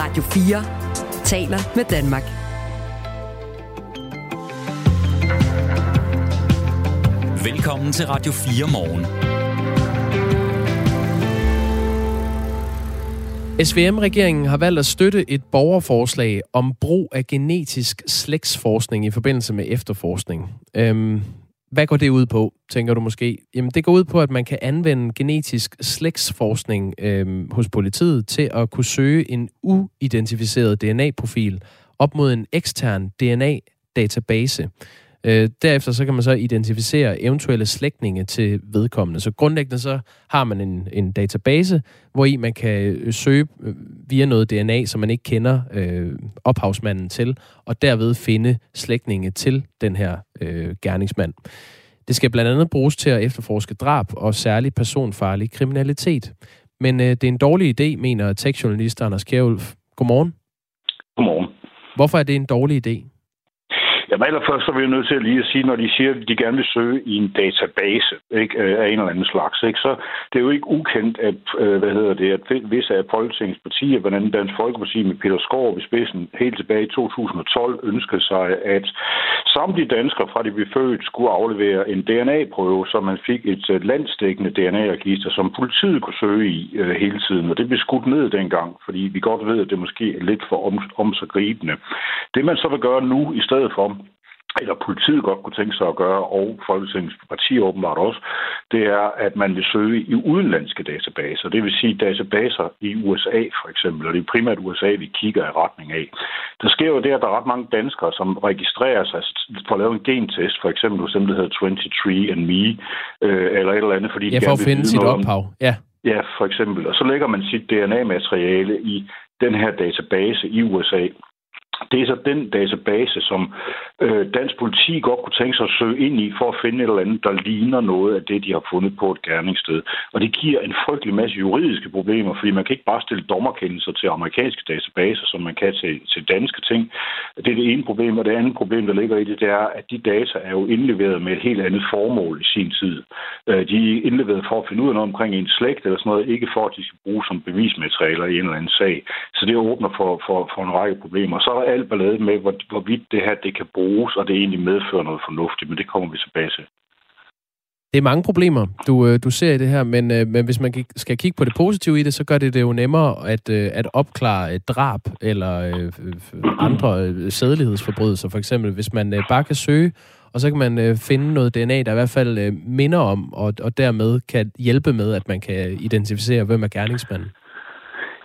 Radio 4 taler med Danmark. Velkommen til Radio 4 morgen. SVM-regeringen har valgt at støtte et borgerforslag om brug af genetisk slægtsforskning i forbindelse med efterforskning. Øhm, hvad går det ud på, tænker du måske? Jamen, det går ud på, at man kan anvende genetisk slægtsforskning øh, hos politiet til at kunne søge en uidentificeret DNA-profil op mod en ekstern DNA-database. Øh, derefter så kan man så identificere eventuelle slægtninge til vedkommende. Så grundlæggende så har man en, en database, hvor i man kan øh, søge øh, via noget DNA, som man ikke kender øh, ophavsmanden til, og derved finde slægtninge til den her øh, gerningsmand. Det skal blandt andet bruges til at efterforske drab og særlig personfarlig kriminalitet. Men øh, det er en dårlig idé, mener tekstjournalist Anders Kjærulf. Godmorgen. Godmorgen. Hvorfor er det en dårlig idé? Jamen allerførst så er vi nødt til at lige at sige, når de siger, at de gerne vil søge i en database ikke, øh, af en eller anden slags, ikke, så det er jo ikke ukendt, at, øh, hvad hedder det, at visse af Folketingets partier, blandt andet Dansk Folkeparti med Peter Skov i spidsen, helt tilbage i 2012 ønskede sig, at samtlige danskere fra de blev født skulle aflevere en DNA-prøve, så man fik et øh, landsdækkende DNA-register, som politiet kunne søge i øh, hele tiden. Og det blev skudt ned dengang, fordi vi godt ved, at det måske er lidt for om, omsaggribende. Det man så vil gøre nu i stedet for, eller politiet godt kunne tænke sig at gøre, og Folketingets partier åbenbart også, det er, at man vil søge i udenlandske databaser. Det vil sige databaser i USA for eksempel, og det er primært USA, vi kigger i retning af. Der sker jo det, at der er ret mange danskere, som registrerer sig for at lave en gentest, for eksempel hos dem, der hedder 23andMe, øh, eller et eller andet, fordi ja, for at finde sit ophav. Ja. Ja, for eksempel. Og så lægger man sit DNA-materiale i den her database i USA. Det er så den database, som øh, dansk politi godt kunne tænke sig at søge ind i for at finde et eller andet, der ligner noget af det, de har fundet på et gerningssted. Og det giver en frygtelig masse juridiske problemer, fordi man kan ikke bare stille dommerkendelser til amerikanske databaser, som man kan til, til danske ting. Det er det ene problem, og det andet problem, der ligger i det, det er, at de data er jo indleveret med et helt andet formål i sin tid. Øh, de er indleveret for at finde ud af noget omkring en slægt eller sådan noget, ikke for at de skal bruges som bevismaterialer i en eller anden sag. Så det åbner for, for, for en række problemer. Så er alt ballade med, hvor, hvorvidt det her det kan bruges, og det egentlig medfører noget fornuftigt, men det kommer vi tilbage til. Det er mange problemer, du, øh, du ser i det her, men, øh, men hvis man skal kigge på det positive i det, så gør det det jo nemmere at, øh, at opklare et drab eller andre sædelighedsforbrydelser, for eksempel. Hvis man bare kan søge, og så kan man finde noget DNA, der i hvert fald minder om, og, og dermed kan hjælpe med, at man kan identificere, hvem er gerningsmanden.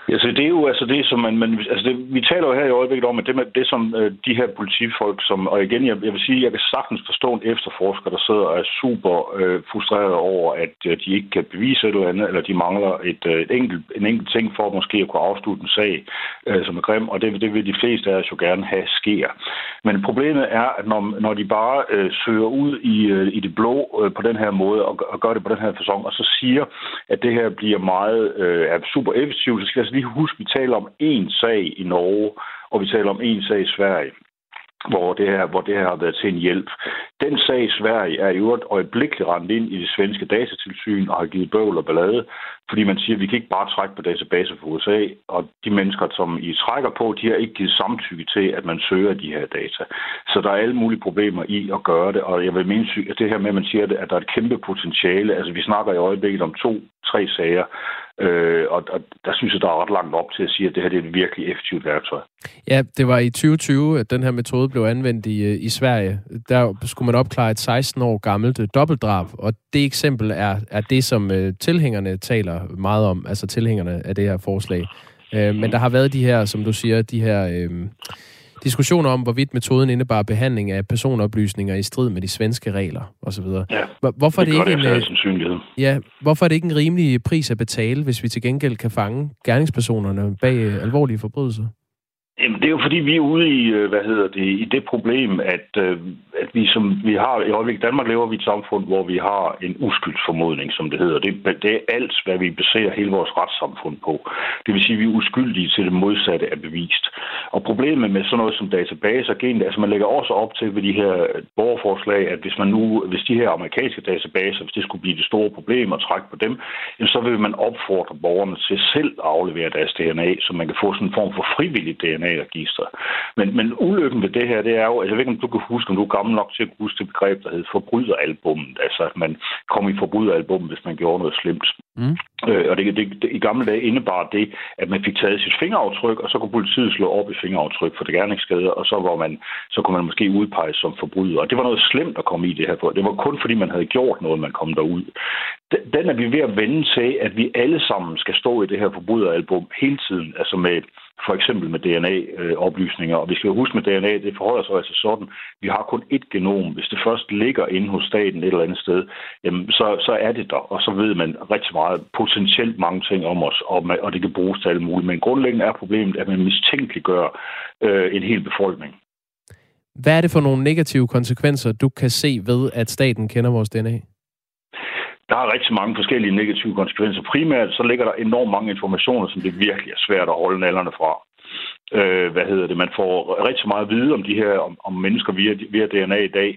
Ja, så det er jo altså det, som man... man altså det, vi taler jo her i øjeblikket om, at det, det som øh, de her politifolk, som... Og igen, jeg, jeg vil sige, jeg kan sagtens forstå en efterforsker, der sidder og er super øh, frustreret over, at øh, de ikke kan bevise et eller andet, eller de mangler et, øh, et enkelt, en enkelt ting for måske at kunne afslutte en sag, øh, som er grim, og det, det vil de fleste af os jo gerne have sker. Men problemet er, at når, når de bare øh, søger ud i, øh, i det blå øh, på den her måde, og, og gør det på den her fasong, og så siger, at det her bliver meget øh, er super effektivt, så skal jeg altså lige huske, at vi taler om én sag i Norge, og vi taler om én sag i Sverige hvor det, her, hvor det her har været til en hjælp. Den sag i Sverige er i øvrigt øjeblikkeligt rendt ind i det svenske datatilsyn og har givet bøvl og ballade, fordi man siger, at vi kan ikke bare trække på databaser for USA, og de mennesker, som I trækker på, de har ikke givet samtykke til, at man søger de her data. Så der er alle mulige problemer i at gøre det, og jeg vil mene, at det her med, at man siger, at der er et kæmpe potentiale, altså vi snakker i øjeblikket om to, tre sager, Øh, og, og der synes jeg, der er ret langt op til at sige, at det her det er et virkelig effektivt værktøj. Ja, det var i 2020, at den her metode blev anvendt i, øh, i Sverige. Der skulle man opklare et 16 år gammelt øh, dobbeltdrab, og det eksempel er, er det, som uh, tilhængerne taler meget om, altså tilhængerne af det her forslag. Uh, men der har været de her, som du siger, de her... Uh, diskussioner om, hvorvidt metoden indebar behandling af personoplysninger i strid med de svenske regler osv. Ja, hvorfor er det, det ikke en. Ja, hvorfor er det ikke en rimelig pris at betale, hvis vi til gengæld kan fange gerningspersonerne bag alvorlige forbrydelser? Jamen, det er jo fordi, vi er ude i, øh, hvad hedder det, i det problem, at, øh, at vi som vi har, i øjeblikket Danmark lever vi i et samfund, hvor vi har en uskyldsformodning, som det hedder. Det, det er alt, hvad vi baserer hele vores retssamfund på. Det vil sige, at vi er uskyldige til det modsatte er bevist. Og problemet med sådan noget som databaser, gen, altså man lægger også op til ved de her øh, borgerforslag, at hvis man nu, hvis de her amerikanske databaser, hvis det skulle blive det store problem at trække på dem, så vil man opfordre borgerne til selv at aflevere deres DNA, så man kan få sådan en form for frivillig DNA DNA-register. Men, men ulykken ved det her, det er jo, altså jeg ved ikke, om du kan huske, om du er gammel nok til at huske det begreb, der hed forbryderalbummet. Altså, at man kom i forbryderalbummet, hvis man gjorde noget slemt. Mm. Øh, og det, det, det, i gamle dage indebar det, at man fik taget sit fingeraftryk, og så kunne politiet slå op i fingeraftryk for det gerningsskade, og så, var man, så kunne man måske udpeges som forbryder. Og det var noget slemt at komme i det her. For. Det var kun fordi, man havde gjort noget, man kom derud. Den er vi ved at vende til, at vi alle sammen skal stå i det her forbryderalbum hele tiden, altså med for eksempel med DNA-oplysninger. Øh, og vi skal jo huske med DNA, det forholder sig altså sådan, vi har kun ét genom. Hvis det først ligger inde hos staten et eller andet sted, jamen, så, så er det der, og så ved man rigtig meget, potentielt mange ting om os, og, man, og det kan bruges til alt muligt. Men grundlæggende er problemet, at man mistænkeliggør øh, en hel befolkning. Hvad er det for nogle negative konsekvenser, du kan se ved, at staten kender vores DNA? der er rigtig mange forskellige negative konsekvenser. Primært så ligger der enormt mange informationer, som det virkelig er svært at holde nallerne fra. Øh, hvad hedder det? Man får rigtig meget at vide om de her om, om mennesker via, via DNA i dag.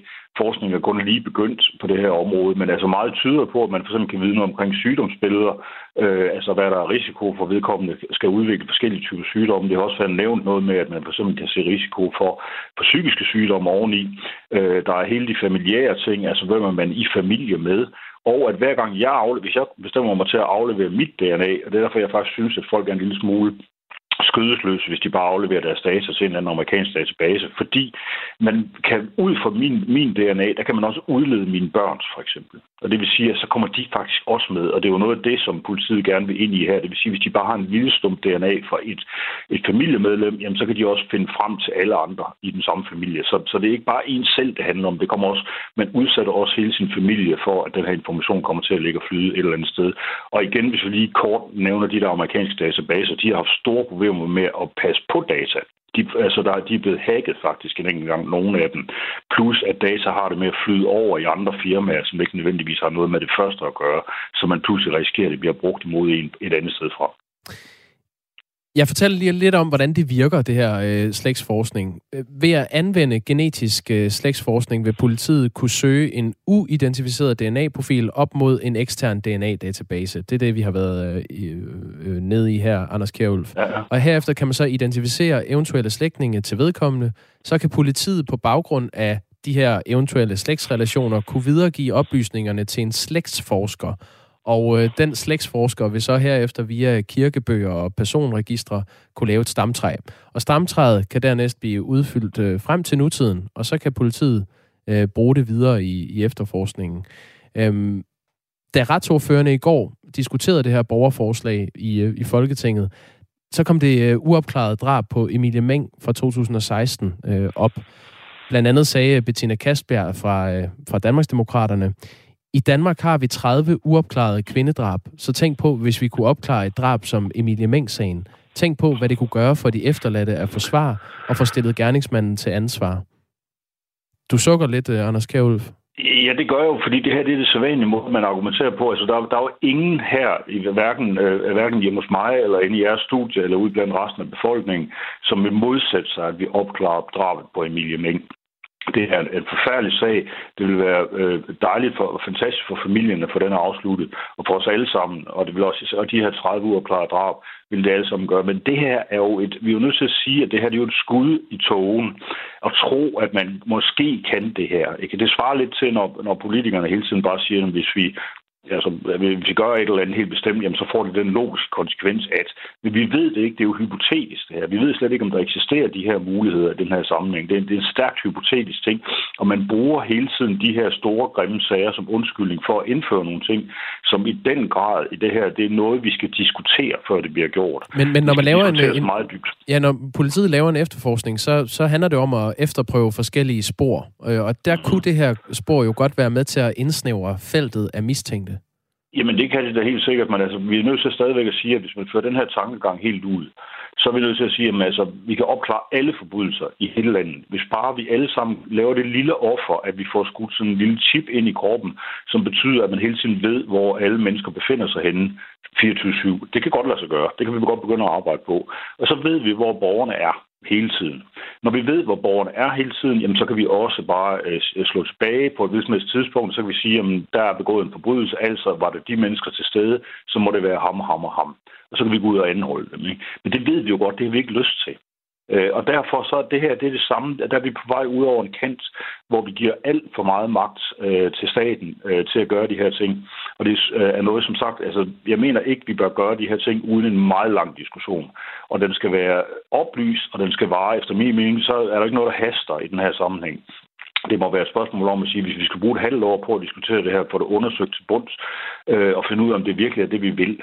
Forskningen er kun lige begyndt på det her område, men altså meget tyder på, at man for eksempel kan vide noget omkring sygdomsbilleder, øh, altså hvad der er risiko for vedkommende skal udvikle forskellige typer sygdomme. Det har også været nævnt noget med, at man for eksempel kan se risiko for, for psykiske sygdomme oveni. Øh, der er hele de familiære ting, altså hvem er man i familie med, og at hver gang jeg afleverer, hvis jeg bestemmer mig til at aflevere mit DNA, og det er derfor, jeg faktisk synes, at folk er en lille smule skødesløse, hvis de bare afleverer deres data til en eller anden amerikansk database, fordi man kan ud fra min, min DNA, der kan man også udlede mine børns, for eksempel. Og det vil sige, at så kommer de faktisk også med, og det er jo noget af det, som politiet gerne vil ind i her. Det vil sige, at hvis de bare har en lille stump DNA fra et, et familiemedlem, jamen så kan de også finde frem til alle andre i den samme familie. Så, så det er ikke bare en selv, det handler om. Det kommer også, man udsætter også hele sin familie for, at den her information kommer til at ligge og flyde et eller andet sted. Og igen, hvis vi lige kort nævner de der amerikanske databaser, de har haft store problemer med at passe på data. De, altså der, de er blevet hacket faktisk en enkelt gang, nogle af dem. Plus at data har det med at flyde over i andre firmaer, som ikke nødvendigvis har noget med det første at gøre, så man pludselig risikerer, at det bliver brugt imod en et andet sted fra. Jeg fortæller lige lidt om, hvordan det virker, det her øh, slægtsforskning. Øh, ved at anvende genetisk øh, slægtsforskning vil politiet kunne søge en uidentificeret DNA-profil op mod en ekstern DNA-database. Det er det, vi har været øh, øh, nede i her, Anders Kjærulf. Ja, ja. Og herefter kan man så identificere eventuelle slægtninge til vedkommende. Så kan politiet på baggrund af de her eventuelle slægtsrelationer kunne videregive oplysningerne til en slægtsforsker, og øh, den slægtsforsker vil så herefter via kirkebøger og personregistre kunne lave et stamtræ. Og stamtræet kan dernæst blive udfyldt øh, frem til nutiden, og så kan politiet øh, bruge det videre i, i efterforskningen. Øhm, da retsordførende i går diskuterede det her borgerforslag i, øh, i Folketinget, så kom det øh, uopklarede drab på Emilie Meng fra 2016 øh, op. Blandt andet sagde Bettina Kastbjerg fra, øh, fra Danmarksdemokraterne, i Danmark har vi 30 uopklarede kvindedrab, så tænk på, hvis vi kunne opklare et drab som Emilie Meng-sagen. Tænk på, hvad det kunne gøre for de efterladte at forsvare og få stillet gerningsmanden til ansvar. Du sukker lidt, øh, Anders Kjærulf. Ja, det gør jeg jo, fordi det her det er det sædvanlige måde, man argumenterer på. Altså, der, der er jo ingen her, i hverken, øh, hverken hjemme hos mig, eller inde i jeres studie, eller ude blandt resten af befolkningen, som vil modsætte sig, at vi opklarer drabet på Emilie Meng det er en forfærdelig sag. Det vil være øh, dejligt for, og fantastisk for familien at få den afsluttet, og for os alle sammen. Og det vil også, og de her 30 uger klare drab, vil det alle sammen gøre. Men det her er jo et, vi er jo nødt til at sige, at det her det er jo et skud i togen. At tro, at man måske kan det her. Ikke? Det svarer lidt til, når, når politikerne hele tiden bare siger, at hvis vi altså, hvis vi gør et eller andet helt bestemt, jamen, så får det den logiske konsekvens, at men vi ved det ikke, det er jo hypotetisk det her. Vi ved slet ikke, om der eksisterer de her muligheder i den her sammenhæng. Det er, en, det er en stærkt hypotetisk ting, og man bruger hele tiden de her store, grimme sager som undskyldning for at indføre nogle ting, som i den grad i det her, det er noget, vi skal diskutere, før det bliver gjort. Men, men når man laver en, en, meget dybt. Ja, når politiet laver en efterforskning, så, så handler det om at efterprøve forskellige spor, øh, og der mm-hmm. kunne det her spor jo godt være med til at indsnævre feltet af mistænkte. Jamen, det kan det da helt sikkert, men altså, vi er nødt til stadigvæk at sige, at hvis man fører den her tankegang helt ud, så er vi nødt til at sige, at altså, vi kan opklare alle forbrydelser i hele landet. Hvis bare vi alle sammen laver det lille offer, at vi får skudt sådan en lille chip ind i kroppen, som betyder, at man hele tiden ved, hvor alle mennesker befinder sig henne 24-7. Det kan godt lade sig gøre. Det kan vi godt begynde at arbejde på. Og så ved vi, hvor borgerne er hele tiden. Når vi ved, hvor borgerne er hele tiden, jamen, så kan vi også bare øh, slå tilbage på et vist tidspunkt, så kan vi sige, at der er begået en forbrydelse, altså var det de mennesker til stede, så må det være ham, ham og ham. Og så kan vi gå ud og anholde dem. Ikke? Men det ved vi jo godt, det har vi ikke lyst til. Øh, og derfor så er det her det er det samme, der er vi på vej ud over en kant, hvor vi giver alt for meget magt øh, til staten øh, til at gøre de her ting. Og det øh, er noget, som sagt, altså, jeg mener ikke, vi bør gøre de her ting uden en meget lang diskussion. Og den skal være oplyst, og den skal vare efter min mening, så er der ikke noget, der haster i den her sammenhæng. Det må være et spørgsmål om at sige, hvis vi skal bruge et halvt år på at diskutere det her, få det undersøgt til bunds, øh, og finde ud af, om det virkelig er det, vi vil,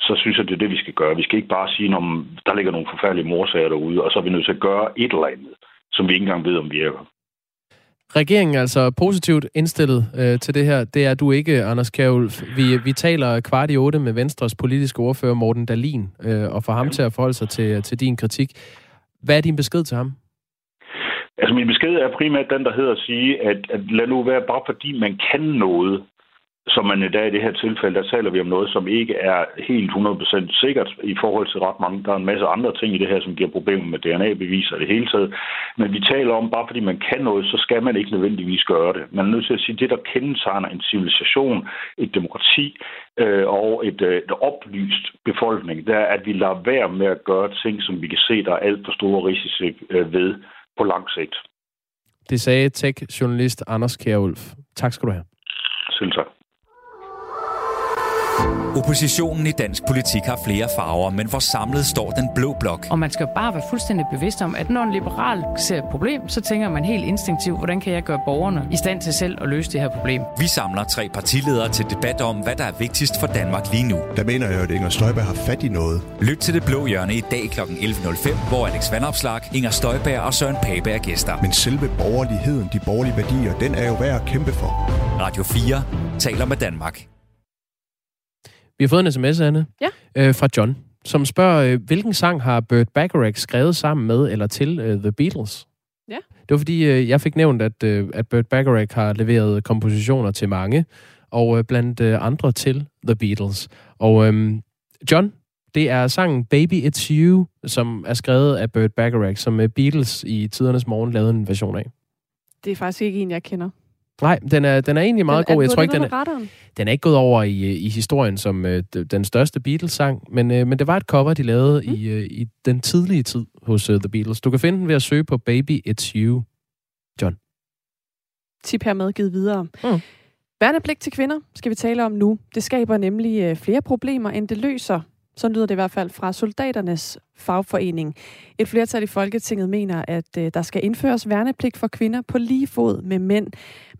så synes jeg, det er det, vi skal gøre. Vi skal ikke bare sige, om der ligger nogle forfærdelige morsager derude, og så er vi nødt til at gøre et eller andet, som vi ikke engang ved, om virker. Regeringen er altså positivt indstillet øh, til det her. Det er du ikke, Anders Kjærulf. Vi, vi taler kvart i otte med Venstres politiske ordfører Morten Dalin, øh, og får ham til at forholde sig til, til din kritik. Hvad er din besked til ham? Altså min besked er primært den, der hedder at sige, at, at lad nu være, bare fordi man kan noget, som man i dag i det her tilfælde, der taler vi om noget, som ikke er helt 100% sikkert i forhold til ret mange. Der er en masse andre ting i det her, som giver problemer med DNA-beviser i det hele taget. Men vi taler om, bare fordi man kan noget, så skal man ikke nødvendigvis gøre det. Man er nødt til at sige, at det, der kendetegner en civilisation, et demokrati øh, og et, øh, et oplyst befolkning, det er, at vi lader være med at gøre ting, som vi kan se, der er alt for store risici øh, ved på lang sigt. Det sagde tech-journalist Anders Kjærulf. Tak skal du have. Selv tak. Oppositionen i dansk politik har flere farver, men hvor samlet står den blå blok. Og man skal bare være fuldstændig bevidst om, at når en liberal ser et problem, så tænker man helt instinktivt, hvordan kan jeg gøre borgerne i stand til selv at løse det her problem. Vi samler tre partiledere til debat om, hvad der er vigtigst for Danmark lige nu. Der mener jeg, at Inger Støjberg har fat i noget. Lyt til det blå hjørne i dag kl. 11.05, hvor Alex Vandopslag, Inger Støjberg og Søren Pape er gæster. Men selve borgerligheden, de borgerlige værdier, den er jo værd at kæmpe for. Radio 4 taler med Danmark. Vi har fået en sms, Anne, ja. øh, fra John, som spørger, øh, hvilken sang har Burt Bacharach skrevet sammen med eller til øh, The Beatles? Ja. Det var fordi, øh, jeg fik nævnt, at, øh, at Burt Bacharach har leveret kompositioner til mange, og øh, blandt øh, andre til The Beatles. Og øh, John, det er sangen Baby It's You, som er skrevet af Burt Bacharach, som øh, Beatles i tidernes morgen lavede en version af. Det er faktisk ikke en, jeg kender. Nej, den er, den er egentlig meget den god. Jeg tror ikke, den er, den er ikke gået over i, i historien som øh, den største Beatles-sang, men, øh, men det var et cover, de lavede mm. i, øh, i den tidlige tid hos uh, The Beatles. Du kan finde den ved at søge på Baby It's You, John. Tip hermed givet videre. Mm. Værnepligt til kvinder skal vi tale om nu. Det skaber nemlig øh, flere problemer, end det løser. Så lyder det i hvert fald fra soldaternes fagforening. Et flertal i Folketinget mener, at øh, der skal indføres værnepligt for kvinder på lige fod med mænd.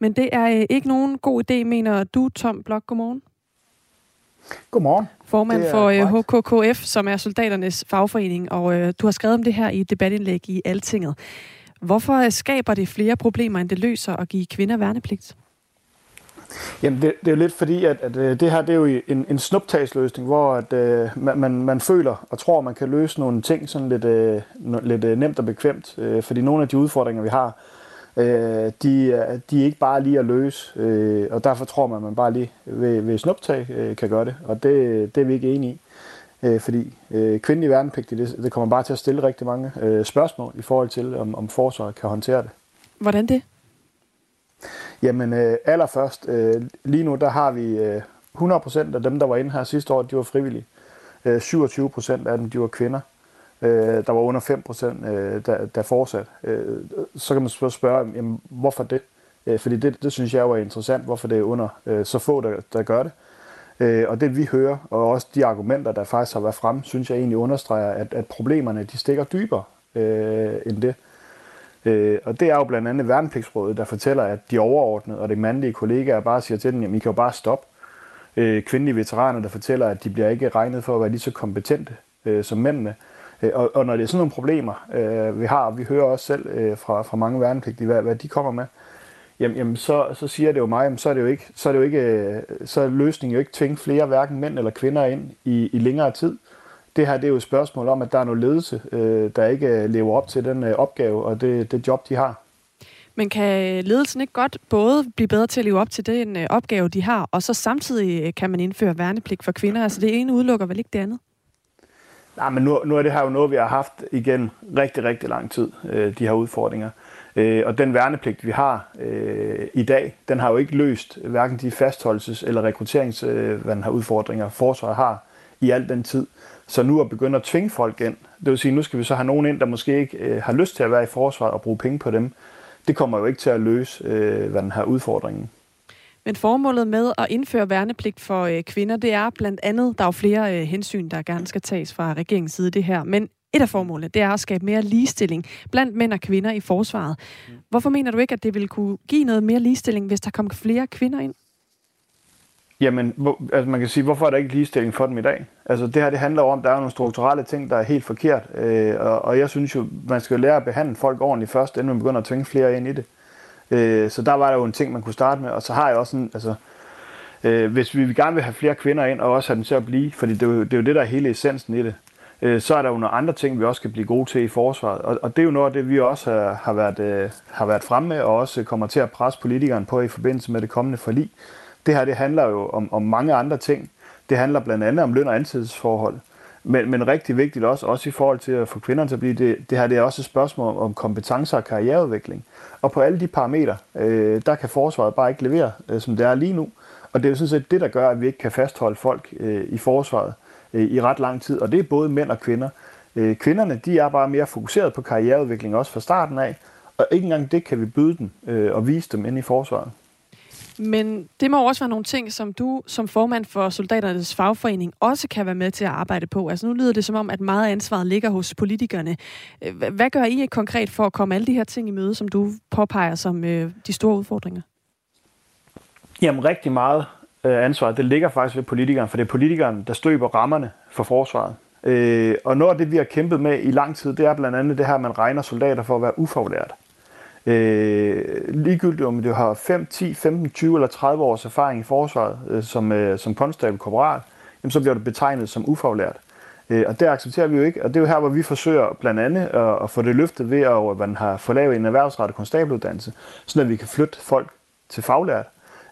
Men det er øh, ikke nogen god idé, mener du, Tom Blok. Godmorgen. Godmorgen. Formand for øh, HKKF, som er soldaternes fagforening, og øh, du har skrevet om det her i et debatindlæg i Altinget. Hvorfor øh, skaber det flere problemer, end det løser at give kvinder værnepligt? Jamen, det, det er jo lidt fordi, at, at øh, det her det er jo en, en snuptagsløsning, hvor at, uh, man, man føler og tror, man kan løse nogle ting sådan lidt, uh, lidt uh, nemt og bekvemt. Uh, fordi nogle af de udfordringer, vi har, uh, de, de er ikke bare lige at løse. Uh, og derfor tror man, at man bare lige ved, ved snuptag uh, kan gøre det. Og det, det er vi ikke enige i. Uh, fordi uh, kvindelig værnepligtige, det, det kommer bare til at stille rigtig mange uh, spørgsmål i forhold til, om, om forsvaret kan håndtere det. Hvordan det? Jamen øh, allerførst, øh, lige nu der har vi øh, 100% af dem, der var inde her sidste år, de var frivillige. Øh, 27% af dem, de var kvinder. Øh, der var under 5%, øh, der, der fortsat. Øh, så kan man spørge, spørge jamen, hvorfor det? Øh, fordi det, det synes jeg var interessant, hvorfor det er under øh, så få, der, der gør det. Øh, og det vi hører, og også de argumenter, der faktisk har været frem, synes jeg egentlig understreger, at, at problemerne de stikker dybere øh, end det. Øh, Øh, og det er jo blandt andet værnepligtsrådet, der fortæller, at de overordnede og de mandlige kollegaer bare siger til dem, at I kan jo bare stoppe. Øh, kvindelige veteraner, der fortæller, at de bliver ikke regnet for at være lige så kompetente øh, som mændene. Øh, og, og når det er sådan nogle problemer, øh, vi har, og vi hører også selv øh, fra, fra mange værnepligtige, hvad, hvad de kommer med, jamen, jamen så, så siger det jo mig, jamen, så er det jo ikke, så er det jo ikke, øh, så er løsningen jo ikke tvinge flere hverken mænd eller kvinder ind i, i længere tid. Det her det er jo et spørgsmål om, at der er noget ledelse, øh, der ikke lever op til den øh, opgave og det, det job, de har. Men kan ledelsen ikke godt både blive bedre til at leve op til den øh, opgave, de har, og så samtidig øh, kan man indføre værnepligt for kvinder? Altså det ene udelukker vel ikke det andet? Nej, men nu, nu er det her jo noget, vi har haft igen rigtig, rigtig lang tid, øh, de her udfordringer. Øh, og den værnepligt, vi har øh, i dag, den har jo ikke løst hverken de fastholdelses- eller rekrutteringsudfordringer, øh, forsvaret har i al den tid. Så nu at begynde at tvinge folk ind, det vil sige, nu skal vi så have nogen ind, der måske ikke øh, har lyst til at være i forsvaret og bruge penge på dem. Det kommer jo ikke til at løse øh, hvad den her udfordringen. Men formålet med at indføre værnepligt for øh, kvinder, det er blandt andet, der er jo flere øh, hensyn, der gerne skal tages fra regeringens side det her, men et af formålene, det er at skabe mere ligestilling blandt mænd og kvinder i forsvaret. Hvorfor mener du ikke, at det vil kunne give noget mere ligestilling, hvis der kommer flere kvinder ind? Jamen, hvor, altså man kan sige, hvorfor er der ikke ligestilling for dem i dag? Altså det her, det handler om, at der er nogle strukturelle ting, der er helt forkert. Øh, og, og jeg synes jo, man skal lære at behandle folk ordentligt først, inden man begynder at tvinge flere ind i det. Øh, så der var der jo en ting, man kunne starte med. Og så har jeg også en, altså, øh, hvis vi gerne vil have flere kvinder ind, og også have dem til at blive, fordi det er jo det, er jo det der er hele essensen i det, øh, så er der jo nogle andre ting, vi også kan blive gode til i forsvaret. Og, og det er jo noget af det, vi også har, har, været, øh, har været fremme med, og også kommer til at presse politikeren på i forbindelse med det kommende forlig. Det her det handler jo om, om mange andre ting. Det handler blandt andet om løn- og ansættelsesforhold. Men, men rigtig vigtigt også, også i forhold til at få kvinderne til at blive det, det her det er også et spørgsmål om kompetencer og karriereudvikling. Og på alle de parametre, øh, der kan forsvaret bare ikke levere, øh, som det er lige nu. Og det er jo sådan set det, der gør, at vi ikke kan fastholde folk øh, i forsvaret øh, i ret lang tid. Og det er både mænd og kvinder. Øh, kvinderne, de er bare mere fokuseret på karriereudvikling også fra starten af. Og ikke engang det kan vi byde dem øh, og vise dem ind i forsvaret. Men det må også være nogle ting, som du som formand for soldaternes fagforening også kan være med til at arbejde på. Altså nu lyder det som om, at meget ansvaret ligger hos politikerne. Øh, hvad gør I konkret for at komme alle de her ting i møde, som du påpeger som øh, de store udfordringer? Jamen rigtig meget øh, ansvar, det ligger faktisk ved politikeren, for det er politikeren, der støber rammerne for forsvaret. Øh, og noget af det, vi har kæmpet med i lang tid, det er blandt andet det her, at man regner soldater for at være ufaglært. Øh, ligegyldigt om du har 5, 10, 15, 20 eller 30 års erfaring i forsvaret øh, som, øh, som konstabel korporal, jamen, så bliver du betegnet som ufaglært. Øh, og det accepterer vi jo ikke, og det er jo her, hvor vi forsøger blandt andet at, at få det løftet ved, at man har fået lavet en erhvervsrettet konstabeluddannelse, så at vi kan flytte folk til faglært.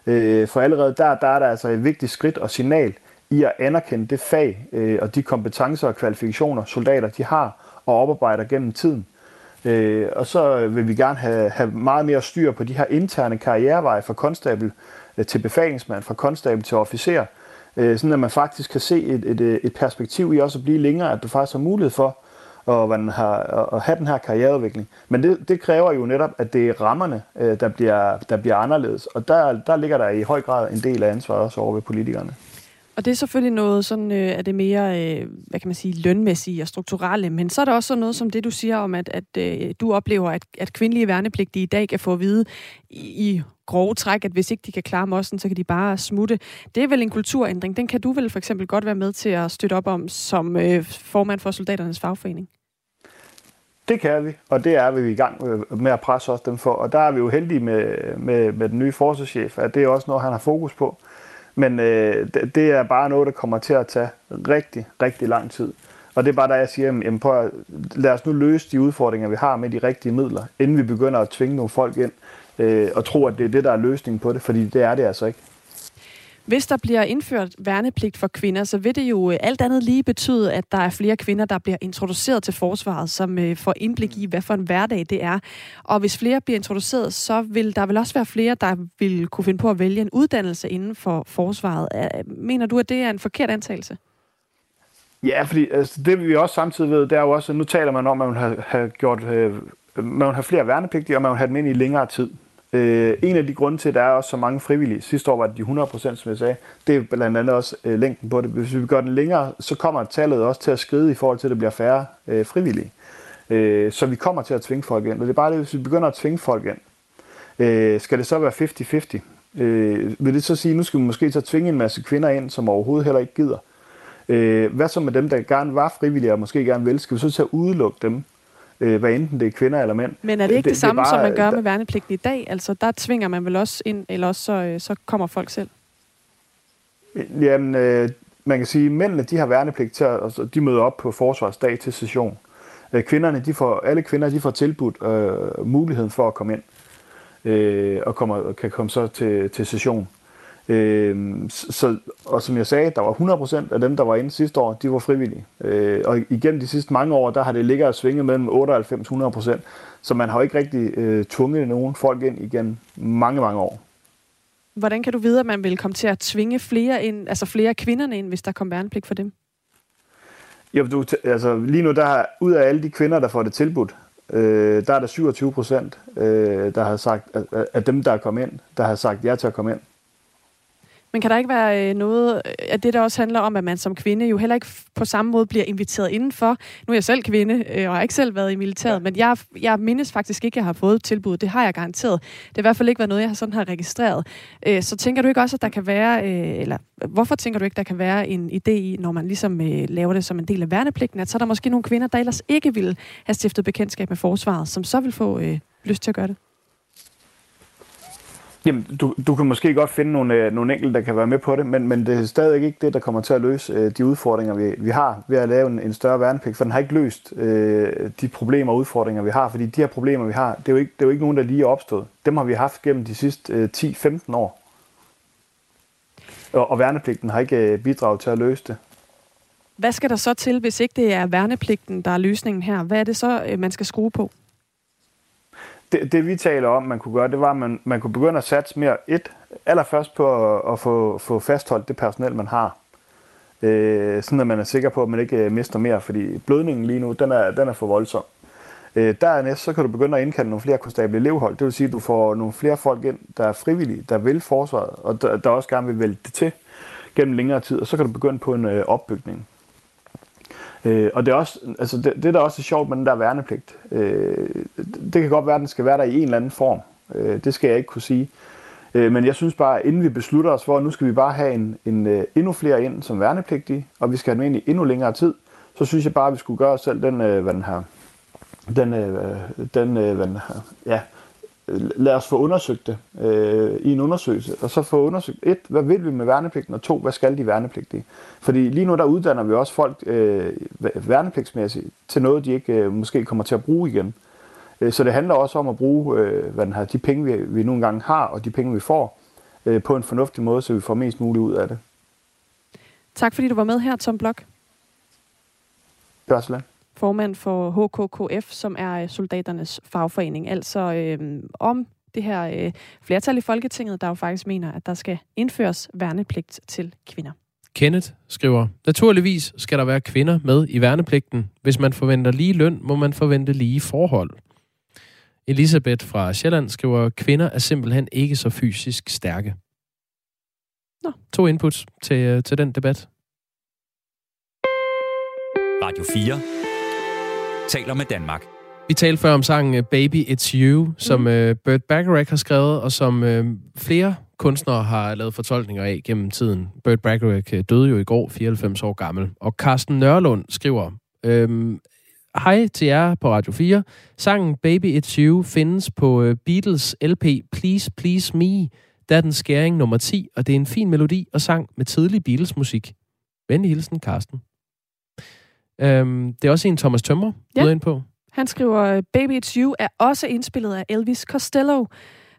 Øh, for allerede der, der er der altså et vigtigt skridt og signal i at anerkende det fag øh, og de kompetencer og kvalifikationer, soldater de har og oparbejder gennem tiden. Øh, og så vil vi gerne have, have meget mere styr på de her interne karriereveje fra konstabel øh, til befalingsmand, fra konstabel til officer, øh, sådan at man faktisk kan se et, et, øh, et perspektiv i også at blive længere, at du faktisk har mulighed for at, man har, at have den her karriereudvikling. Men det, det kræver jo netop, at det er rammerne, øh, der bliver, der bliver anderledes. Og der, der ligger der i høj grad en del af ansvaret også over ved politikerne. Og det er selvfølgelig noget sådan, øh, er det mere, øh, hvad kan man sige, lønmæssige og strukturelle, men så er der også sådan noget som det, du siger om, at, at øh, du oplever, at, at kvindelige værnepligtige i dag kan få at vide i, i grove træk, at hvis ikke de kan klare mossen, så kan de bare smutte. Det er vel en kulturændring. Den kan du vel for eksempel godt være med til at støtte op om som øh, formand for soldaternes fagforening? Det kan vi, og det er vi i gang med at presse os dem for. Og der er vi jo heldige med, med, med den nye forsvarschef, at det er også noget, han har fokus på. Men øh, det, det er bare noget, der kommer til at tage rigtig, rigtig lang tid. Og det er bare der, jeg siger, jamen, prøv at, lad os nu løse de udfordringer, vi har med de rigtige midler, inden vi begynder at tvinge nogle folk ind øh, og tro, at det er det, der er løsningen på det, fordi det er det altså ikke. Hvis der bliver indført værnepligt for kvinder, så vil det jo øh, alt andet lige betyde, at der er flere kvinder, der bliver introduceret til forsvaret, som øh, får indblik i, hvad for en hverdag det er. Og hvis flere bliver introduceret, så vil der vel også være flere, der vil kunne finde på at vælge en uddannelse inden for forsvaret. Mener du, at det er en forkert antagelse? Ja, fordi altså, det vi også samtidig ved, det er jo også, at nu taler man om, at man har, har gjort, øh, man have flere værnepligtige, og man vil have dem ind i længere tid. Øh, en af de grunde til, at der er også så mange frivillige, sidste år var det de 100 som jeg sagde, det er blandt andet også øh, længden på det. Hvis vi gør den længere, så kommer tallet også til at skride i forhold til, at der bliver færre øh, frivillige. Øh, så vi kommer til at tvinge folk ind. Og det er bare det, hvis vi begynder at tvinge folk ind, øh, skal det så være 50-50? Øh, vil det så sige, at nu skal vi måske så tvinge en masse kvinder ind, som overhovedet heller ikke gider? Øh, hvad så med dem, der gerne var frivillige og måske gerne vil? Skal vi så til at udelukke dem? Øh, hvad enten det er kvinder eller mænd. Men er det ikke det, det samme, det bare, som man gør med værnepligten i dag? Altså, der tvinger man vel også ind, eller også så, øh, så kommer folk selv? Jamen, øh, man kan sige, at mændene de har værnepligt til, at altså, de møder op på forsvarsdag til session. Øh, kvinderne, de får, alle kvinder de får tilbudt øh, muligheden for at komme ind øh, og kommer, kan komme så til, til session. Øh, så, og som jeg sagde, der var 100% af dem, der var inde sidste år, de var frivillige. Øh, og igennem de sidste mange år, der har det ligget og svinget mellem 98-100%, så man har jo ikke rigtig øh, tvunget nogen folk ind igen mange, mange år. Hvordan kan du vide, at man vil komme til at tvinge flere, ind, altså flere kvinderne ind, hvis der kommer værnepligt for dem? Jo, du, altså, lige nu, der ud af alle de kvinder, der får det tilbudt, øh, der er der 27 procent, øh, der har sagt, at, at dem, der er kommet ind, der har sagt ja til at komme ind. Men kan der ikke være øh, noget af det, der også handler om, at man som kvinde jo heller ikke på samme måde bliver inviteret indenfor? Nu er jeg selv kvinde, øh, og har ikke selv været i militæret, ja. men jeg, jeg mindes faktisk ikke, at jeg har fået tilbud. Det har jeg garanteret. Det har i hvert fald ikke været noget, jeg har sådan har registreret. Øh, så tænker du ikke også, at der kan være, eller hvorfor tænker du ikke, der kan være en idé i, når man ligesom laver det som en del af værnepligten, at så er der måske nogle kvinder, der ellers ikke vil have stiftet bekendtskab med forsvaret, som så vil få øh, lyst til at gøre det? Jamen, du, du kan måske godt finde nogle, øh, nogle enkelte, der kan være med på det, men, men det er stadig ikke det, der kommer til at løse øh, de udfordringer, vi, vi har ved at lave en, en større værnepligt, for den har ikke løst øh, de problemer og udfordringer, vi har, fordi de her problemer, vi har, det er jo ikke, det er jo ikke nogen, der lige er opstået. Dem har vi haft gennem de sidste øh, 10-15 år. Og, og værnepligten har ikke øh, bidraget til at løse det. Hvad skal der så til, hvis ikke det er værnepligten, der er løsningen her? Hvad er det så, øh, man skal skrue på? Det, det vi taler om, man kunne gøre, det var, at man, man kunne begynde at satse mere et, allerførst på at, at få, få fastholdt det personel, man har. Øh, sådan at man er sikker på, at man ikke øh, mister mere, fordi blødningen lige nu, den er, den er for voldsom. Øh, dernæst, så kan du begynde at indkalde nogle flere konstable elevhold. Det vil sige, at du får nogle flere folk ind, der er frivillige, der vil forsvaret, og der, der også gerne vil vælge det til gennem længere tid, og så kan du begynde på en øh, opbygning. Øh, og det er også, altså det, det, der også er sjovt med den der værnepligt, øh, det kan godt være, at den skal være der i en eller anden form. Øh, det skal jeg ikke kunne sige. Øh, men jeg synes bare, inden vi beslutter os for, at nu skal vi bare have en, en øh, endnu flere ind som værnepligtige, og vi skal have dem ind i endnu længere tid, så synes jeg bare, at vi skulle gøre os selv den, øh, hvad den her, den, øh, den, øh, hvad den her, ja, lad os få undersøgt det øh, i en undersøgelse, og så få undersøgt, et, hvad vil vi med værnepligten, og to, hvad skal de værnepligtige? Fordi lige nu, der uddanner vi også folk øh, værnepligtsmæssigt til noget, de ikke øh, måske kommer til at bruge igen. Øh, så det handler også om at bruge øh, hvad den her, de penge, vi, vi nogle gange har, og de penge, vi får, øh, på en fornuftig måde, så vi får mest muligt ud af det. Tak fordi du var med her, Tom Blok. Det var så lidt formand for HKKF, som er øh, soldaternes fagforening. Altså øh, om det her øh, flertal i Folketinget, der jo faktisk mener, at der skal indføres værnepligt til kvinder. Kenneth skriver, naturligvis skal der være kvinder med i værnepligten. Hvis man forventer lige løn, må man forvente lige forhold. Elisabeth fra Sjælland skriver, kvinder er simpelthen ikke så fysisk stærke. Nå. To inputs til, øh, til den debat. Radio 4 taler med Danmark. Vi talte før om sangen øh, Baby It's You, som mm. uh, Burt Bacharach har skrevet, og som uh, flere kunstnere har lavet fortolkninger af gennem tiden. Burt Bacharach døde jo i går, 94 år gammel. Og Carsten Nørlund skriver, øhm, Hej til jer på Radio 4. Sangen Baby It's You findes på Beatles LP Please Please Me. Der er den skæring nummer 10, og det er en fin melodi og sang med tidlig Beatles musik. Venlig hilsen, Carsten. Øhm, det er også en Thomas Tømmer, ja. ind på. Han skriver, Baby It's You er også indspillet af Elvis Costello.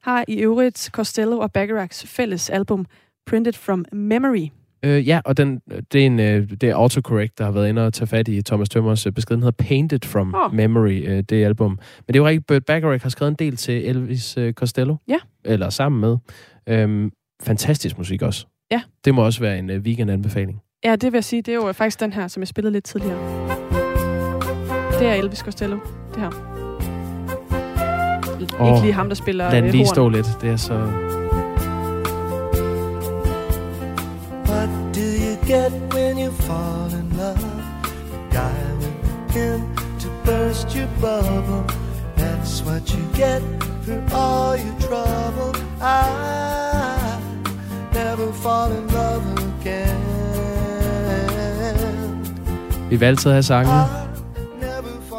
Har i øvrigt Costello og Bacharachs fælles album Printed from Memory. Øh, ja, og den, det, er en, øh, det er autocorrect, der har været inde og tage fat i Thomas Tømmers øh, besked. Den hedder Painted from oh. Memory, øh, det album. Men det er jo rigtigt, Burt Bacharach har skrevet en del til Elvis Costello. Ja. Eller sammen med. Øhm, fantastisk musik også. Ja. Det må også være en weekendanbefaling. Ja, det vil jeg sige. Det er jo faktisk den her, som jeg spillede lidt tidligere. Det er Elvis Costello, det her. Oh, Ikke lige ham, der spiller Lad den lige stå lidt. Det er så... What do you get when you fall in love? The guy with him to burst your bubble. That's what you get for all your trouble. I never fall in love Vi vil altid have sange.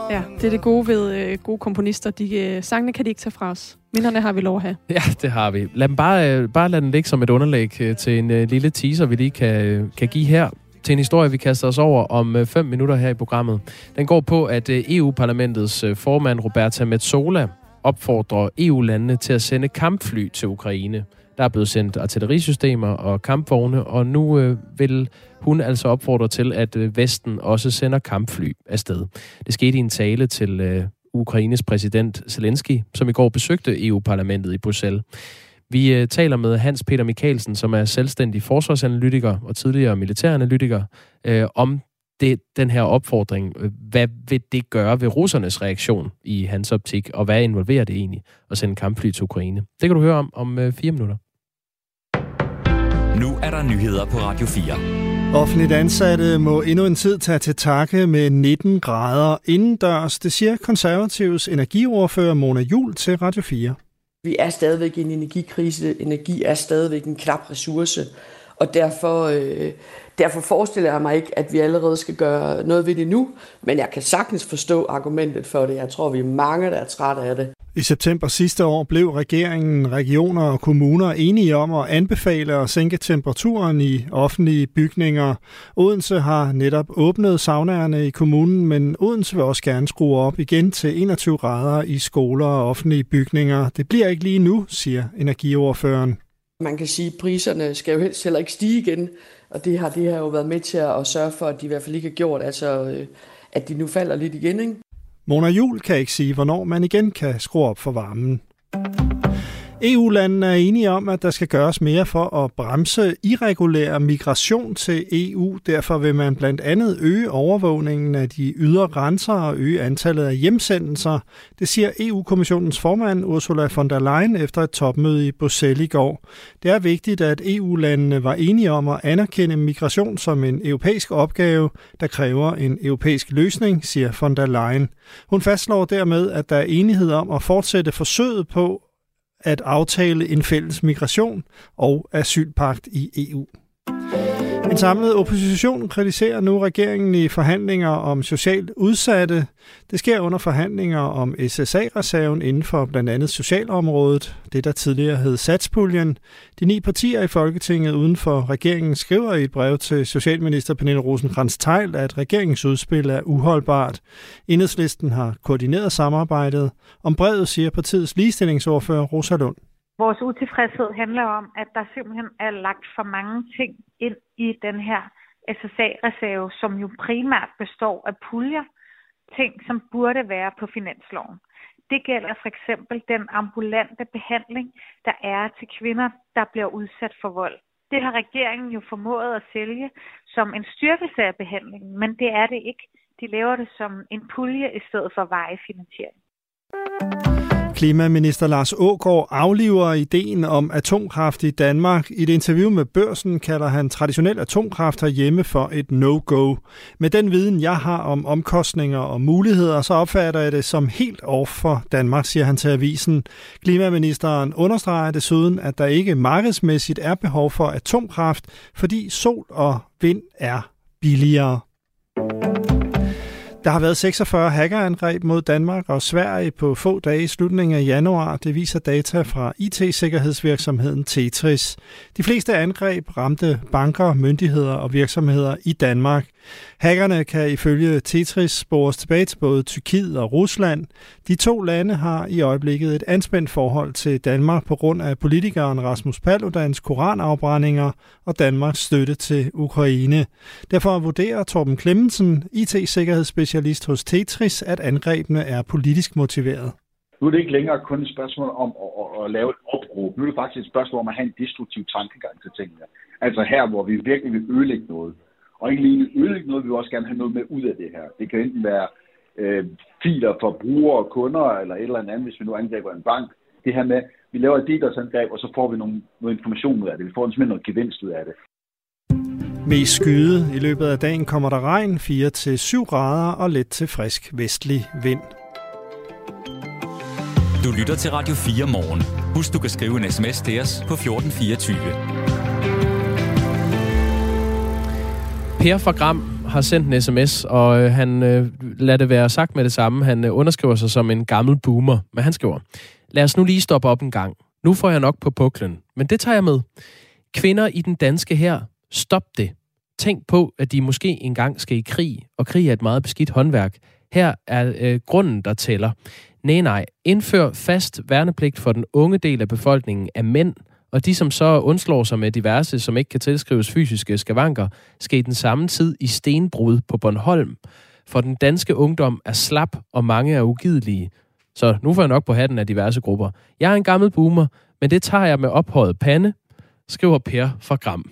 Ja, det er det gode ved øh, gode komponister. De, øh, sangene kan de ikke tage fra os. Minderne har vi lov at have. Ja, det har vi. Lad dem bare, øh, bare lade den ligge som et underlæg øh, til en øh, lille teaser, vi lige kan, øh, kan give her. til en historie, vi kaster os over om 5 minutter her i programmet. Den går på, at EU-parlamentets formand Roberta Metsola opfordrer EU-landene til at sende kampfly til Ukraine. Der er blevet sendt artillerisystemer og kampvogne, og nu øh, vil hun altså opfordrer til, at øh, Vesten også sender kampfly afsted. Det skete i en tale til øh, Ukraines præsident Zelensky, som i går besøgte EU-parlamentet i Bruxelles. Vi øh, taler med Hans Peter Mikkelsen, som er selvstændig forsvarsanalytiker og tidligere militæranalytiker, øh, om det, den her opfordring. Øh, hvad vil det gøre ved russernes reaktion i hans optik, og hvad involverer det egentlig at sende kampfly til Ukraine? Det kan du høre om om øh, fire minutter. Nu er der nyheder på Radio 4. Offentligt ansatte må endnu en tid tage til takke med 19 grader indendørs. Det siger konservativs energiordfører Mona Jul til Radio 4. Vi er stadigvæk i en energikrise. Energi er stadigvæk en knap ressource. Og derfor, øh, derfor forestiller jeg mig ikke, at vi allerede skal gøre noget ved det nu. Men jeg kan sagtens forstå argumentet for det. Jeg tror, vi er mange, der er trætte af det. I september sidste år blev regeringen, regioner og kommuner enige om at anbefale at sænke temperaturen i offentlige bygninger. Odense har netop åbnet saunaerne i kommunen, men Odense vil også gerne skrue op igen til 21 grader i skoler og offentlige bygninger. Det bliver ikke lige nu, siger energioverføreren. Man kan sige, at priserne skal jo helst heller ikke stige igen, og det har det her jo været med til at sørge for, at de i hvert fald ikke har gjort, altså øh, at de nu falder lidt igen. Ikke? Mona Jul kan ikke sige, hvornår man igen kan skrue op for varmen. EU-landene er enige om, at der skal gøres mere for at bremse irregulær migration til EU. Derfor vil man blandt andet øge overvågningen af de ydre grænser og øge antallet af hjemsendelser. Det siger EU-kommissionens formand Ursula von der Leyen efter et topmøde i Bruxelles i går. Det er vigtigt, at EU-landene var enige om at anerkende migration som en europæisk opgave, der kræver en europæisk løsning, siger von der Leyen. Hun fastslår dermed, at der er enighed om at fortsætte forsøget på at aftale en fælles migration og asylpagt i EU. En samlet opposition kritiserer nu regeringen i forhandlinger om socialt udsatte. Det sker under forhandlinger om SSA-reserven inden for blandt andet socialområdet, det der tidligere hed Satspuljen. De ni partier i Folketinget uden for regeringen skriver i et brev til Socialminister Pernille rosenkrantz teil at regeringens udspil er uholdbart. Enhedslisten har koordineret samarbejdet. Om brevet siger partiets ligestillingsordfører Rosa Lund. Vores utilfredshed handler om, at der simpelthen er lagt for mange ting ind i den her SSA-reserve, som jo primært består af puljer, ting, som burde være på finansloven. Det gælder for eksempel den ambulante behandling, der er til kvinder, der bliver udsat for vold. Det har regeringen jo formået at sælge som en styrkelse af behandlingen, men det er det ikke. De laver det som en pulje i stedet for vejefinansiering. Klimaminister Lars Ågård afliver ideen om atomkraft i Danmark. I et interview med Børsen kalder han traditionel atomkraft herhjemme for et no-go. Med den viden, jeg har om omkostninger og muligheder, så opfatter jeg det som helt off for Danmark, siger han til avisen. Klimaministeren understreger desuden, at der ikke markedsmæssigt er behov for atomkraft, fordi sol og vind er billigere. Der har været 46 hackerangreb mod Danmark og Sverige på få dage i slutningen af januar. Det viser data fra IT-sikkerhedsvirksomheden Tetris. De fleste angreb ramte banker, myndigheder og virksomheder i Danmark. Hackerne kan ifølge Tetris spores tilbage til både Tyrkiet og Rusland. De to lande har i øjeblikket et anspændt forhold til Danmark på grund af politikeren Rasmus Paludans koranafbrændinger og Danmarks støtte til Ukraine. Derfor vurderer Torben Klemmensen, IT-sikkerhedsspecialist hos Tetris, at angrebene er politisk motiveret. Nu er det ikke længere kun et spørgsmål om at, at, at lave et opråb. Nu er det faktisk et spørgsmål om at have en destruktiv tankegang til tingene. Altså her, hvor vi virkelig vil ødelægge noget. Og ikke lige ødelægge noget, vi vil også gerne have noget med ud af det her. Det kan enten være øh, filer for brugere og kunder, eller et eller andet, hvis vi nu angriber en bank. Det her med, vi laver et DDoS-angreb, og så får vi nogle, noget information ud af det. Vi får simpelthen noget gevinst ud af det. Mest skyde. I løbet af dagen kommer der regn 4-7 grader og let til frisk vestlig vind. Du lytter til Radio 4 morgen. Husk, du kan skrive en sms til os på 1424. Per fra Gram har sendt en sms, og øh, han øh, lader det være sagt med det samme. Han øh, underskriver sig som en gammel boomer, men han skriver, lad os nu lige stoppe op en gang. Nu får jeg nok på puklen, men det tager jeg med. Kvinder i den danske her, stop det. tænk på, at de måske engang skal i krig, og krig er et meget beskidt håndværk. Her er øh, grunden, der tæller. Nej, nej. Indfør fast værnepligt for den unge del af befolkningen af mænd, og de, som så undslår sig med diverse, som ikke kan tilskrives fysiske skavanker, skal i den samme tid i stenbrud på Bornholm. For den danske ungdom er slap, og mange er ugidelige. Så nu får jeg nok på hatten af diverse grupper. Jeg er en gammel boomer, men det tager jeg med ophøjet pande, skriver Per fra Gram.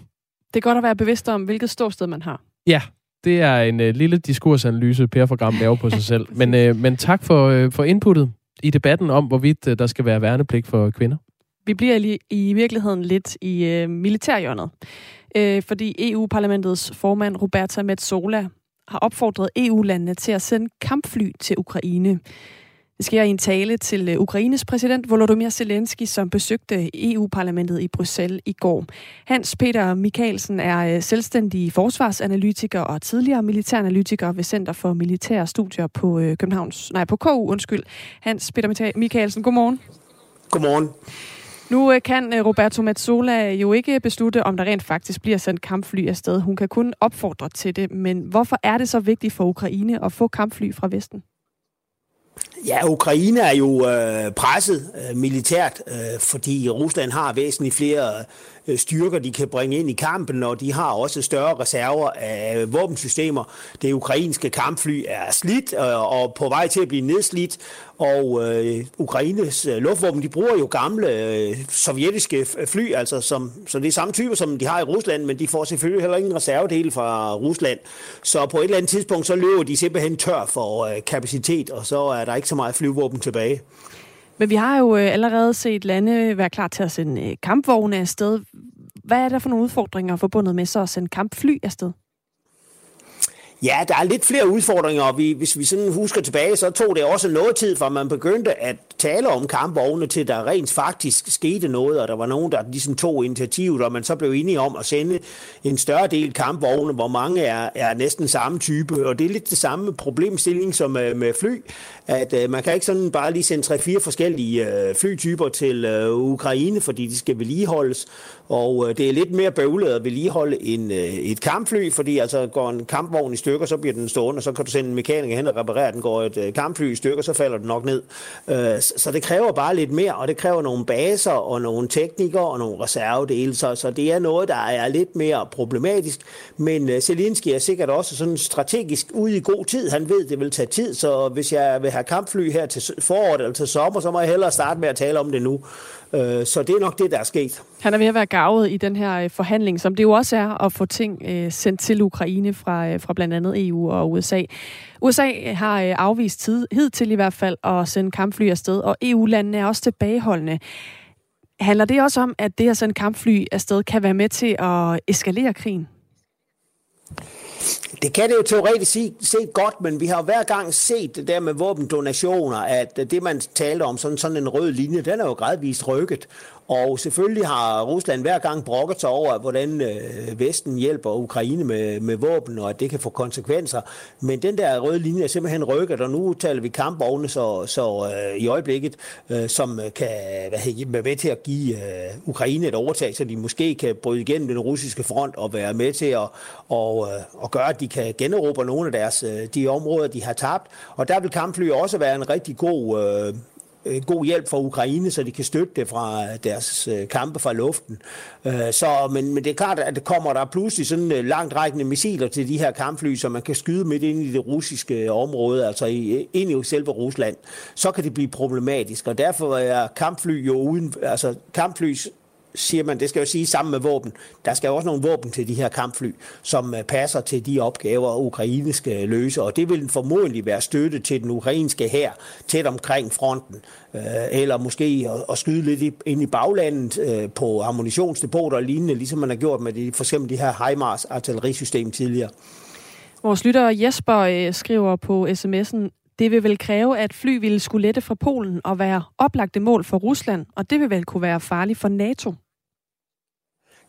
Det er godt at være bevidst om, hvilket ståsted man har. Ja, det er en øh, lille diskursanalyse, Per fra Gram laver på sig selv. Men, øh, men tak for, øh, for inputtet i debatten om, hvorvidt øh, der skal være værnepligt for kvinder. Vi bliver lige i virkeligheden lidt i øh, militærhjørnet. Øh, fordi EU-parlamentets formand Roberta Metsola har opfordret EU-landene til at sende kampfly til Ukraine. Det sker i en tale til øh, Ukraines præsident Volodymyr Zelensky, som besøgte EU-parlamentet i Bruxelles i går. Hans Peter Mikkelsen er øh, selvstændig forsvarsanalytiker og tidligere militæranalytiker ved Center for Militære Studier på øh, Københavns, nej, på KU, undskyld. Hans Peter Mikkelsen, godmorgen. Godmorgen. Nu øh, kan øh, Roberto Mazzola jo ikke beslutte, om der rent faktisk bliver sendt kampfly afsted. Hun kan kun opfordre til det, men hvorfor er det så vigtigt for Ukraine at få kampfly fra Vesten? Ja, Ukraine er jo øh, presset øh, militært, øh, fordi Rusland har væsentligt flere øh, styrker, de kan bringe ind i kampen, og de har også større reserver af våbensystemer. Det ukrainske kampfly er slidt øh, og på vej til at blive nedslidt, og øh, Ukraines øh, luftvåben, de bruger jo gamle øh, sovjetiske fly, altså som, så det er samme type, som de har i Rusland, men de får selvfølgelig heller ingen reservedele fra Rusland. Så på et eller andet tidspunkt, så løber de simpelthen tør for øh, kapacitet, og så er der ikke så meget flyvåben tilbage. Men vi har jo øh, allerede set lande være klar til at sende øh, kampvogne afsted. Hvad er der for nogle udfordringer forbundet med så at sende kampfly afsted? Ja, der er lidt flere udfordringer, og vi, hvis vi sådan husker tilbage, så tog det også noget tid, fra man begyndte at tale om kampvogne, til der rent faktisk skete noget, og der var nogen, der ligesom tog initiativet, og man så blev enige om at sende en større del kampvogne, hvor mange er, er næsten samme type, og det er lidt det samme problemstilling som med, med fly, at øh, man kan ikke sådan bare lige sende tre-fire forskellige øh, flytyper til øh, Ukraine, fordi de skal vedligeholdes, og øh, det er lidt mere bøvlet at vedligeholde en, øh, et kampfly, fordi altså går en kampvogn i stykker, så bliver den stående, og så kan du sende en mekaniker hen og reparere den. Går et øh, kampfly i stykker, så falder den nok ned. Øh, så det kræver bare lidt mere, og det kræver nogle baser og nogle teknikere og nogle reservedele, så, så det er noget, der er lidt mere problematisk. Men øh, Zelensky er sikkert også sådan strategisk ude i god tid. Han ved, det vil tage tid, så hvis jeg vil have kampfly her til foråret eller til sommer, så må jeg hellere starte med at tale om det nu. Øh, så det er nok det, der er sket. Han er ved at være gavet i den her øh, forhandling, som det jo også er at få ting øh, sendt til Ukraine fra, øh, fra blandt andet EU og USA. USA øh, har afvist tid, til i hvert fald at sende kampfly afsted, og EU-landene er også tilbageholdende. Handler det også om, at det at sende kampfly afsted kan være med til at eskalere krigen? Det kan det jo teoretisk set godt, men vi har jo hver gang set det der med våbendonationer, at det man talte om, sådan, sådan en rød linje, den er jo gradvist rykket. Og selvfølgelig har Rusland hver gang brokket sig over, hvordan øh, Vesten hjælper Ukraine med, med våben, og at det kan få konsekvenser. Men den der røde linje er simpelthen rykket, og nu taler vi kampvogne så, så øh, i øjeblikket, øh, som kan være med til at give øh, Ukraine et overtag, så de måske kan bryde igennem den russiske front og være med til at og, øh, og gøre, at de kan generobre nogle af deres, øh, de områder, de har tabt. Og der vil kampfly også være en rigtig god øh, øh, god hjælp for Ukraine, så de kan støtte det fra øh, deres øh, kampe fra luften. Øh, så, men, men det er klart, at det kommer der pludselig sådan øh, langt rækkende missiler til de her kampfly, som man kan skyde midt ind i det russiske øh, område, altså i, øh, ind i selve Rusland. Så kan det blive problematisk, og derfor er kampfly jo uden, altså kampflys siger man, det skal jo sige sammen med våben. Der skal jo også nogle våben til de her kampfly, som øh, passer til de opgaver, Ukraine skal øh, løse, og det vil formodentlig være støtte til den ukrainske hær tæt omkring fronten, øh, eller måske at skyde lidt ind i baglandet på ammunitionsdepoter og lignende, ligesom man har gjort med de, for eksempel de her HIMARS artillerisystem tidligere. Vores lytter Jesper skriver på sms'en, det vil vel kræve, at fly ville skulle lette fra Polen og være oplagte mål for Rusland, og det vil vel kunne være farligt for NATO?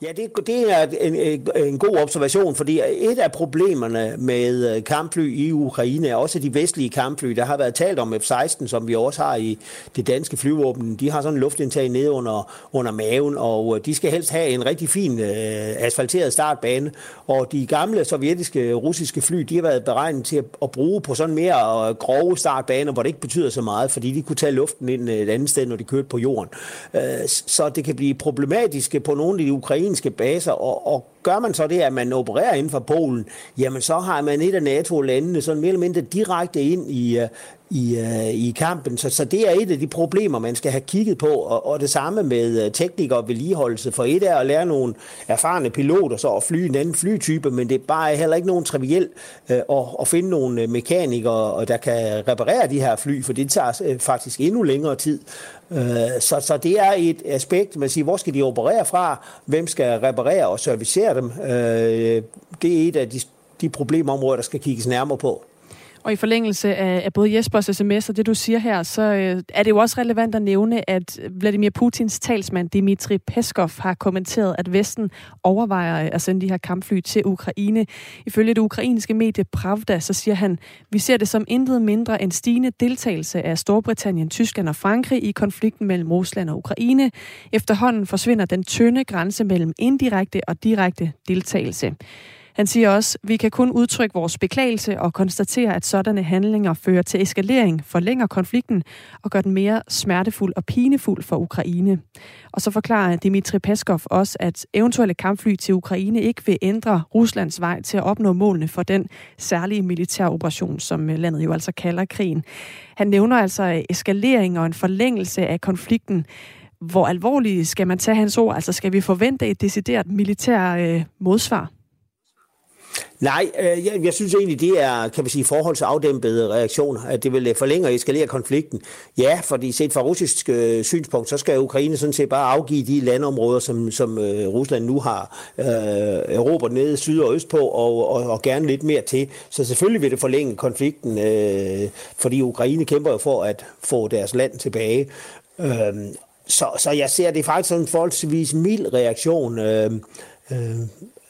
Ja, det, det er en, en, god observation, fordi et af problemerne med øh, kampfly i Ukraine er også de vestlige kampfly. Der har været talt om F-16, som vi også har i det danske flyvåben. De har sådan en luftindtag nede under, under maven, og øh, de skal helst have en rigtig fin øh, asfalteret startbane. Og de gamle sovjetiske russiske fly, de har været beregnet til at, at bruge på sådan mere øh, grove startbaner, hvor det ikke betyder så meget, fordi de kunne tage luften ind et andet sted, når de kørte på jorden. Øh, så det kan blive problematisk på nogle af de ukrainske baser, og, og gør man så det, at man opererer inden for Polen, jamen så har man et af NATO-landene sådan mere eller mindre direkte ind i, øh, i, øh, i kampen. Så, så det er et af de problemer, man skal have kigget på, og, og det samme med øh, teknikere og vedligeholdelse. For et er at lære nogle erfarne piloter så at flyve en anden flytype, men det er bare heller ikke nogen trivielt uh, at, at finde nogle mekanikere, der kan reparere de her fly, for det tager faktisk endnu længere tid. Så, så det er et aspekt, man siger, hvor skal de operere fra, hvem skal reparere og servicere dem. Øh, det er et af de, de problemområder, der skal kigges nærmere på. Og i forlængelse af, af både Jespers sms og det, du siger her, så øh, er det jo også relevant at nævne, at Vladimir Putins talsmand Dmitri Peskov har kommenteret, at Vesten overvejer at sende de her kampfly til Ukraine. Ifølge det ukrainske medie Pravda, så siger han, vi ser det som intet mindre end stigende deltagelse af Storbritannien, Tyskland og Frankrig i konflikten mellem Rusland og Ukraine. Efterhånden forsvinder den tynde grænse mellem indirekte og direkte deltagelse. Han siger også, vi kan kun udtrykke vores beklagelse og konstatere, at sådanne handlinger fører til eskalering, forlænger konflikten og gør den mere smertefuld og pinefuld for Ukraine. Og så forklarer Dmitri Peskov også, at eventuelle kampfly til Ukraine ikke vil ændre Ruslands vej til at opnå målene for den særlige militære operation, som øh, landet jo altså kalder krigen. Han nævner altså øh, eskalering og en forlængelse af konflikten. Hvor alvorligt skal man tage hans ord? Altså skal vi forvente et decideret militær øh, modsvar? Nej, øh, jeg, jeg synes egentlig, det er, kan man sige, forholdsafdæmpede reaktioner, at det vil øh, forlænge og eskalere konflikten. Ja, fordi set fra russisk øh, synspunkt, så skal Ukraine sådan set bare afgive de landområder, som, som øh, Rusland nu har øh, Europa nede syd og øst på, og, og, og gerne lidt mere til. Så selvfølgelig vil det forlænge konflikten, øh, fordi Ukraine kæmper jo for at få deres land tilbage. Øh, så, så jeg ser det faktisk som en forholdsvis mild reaktion. Øh, Øh,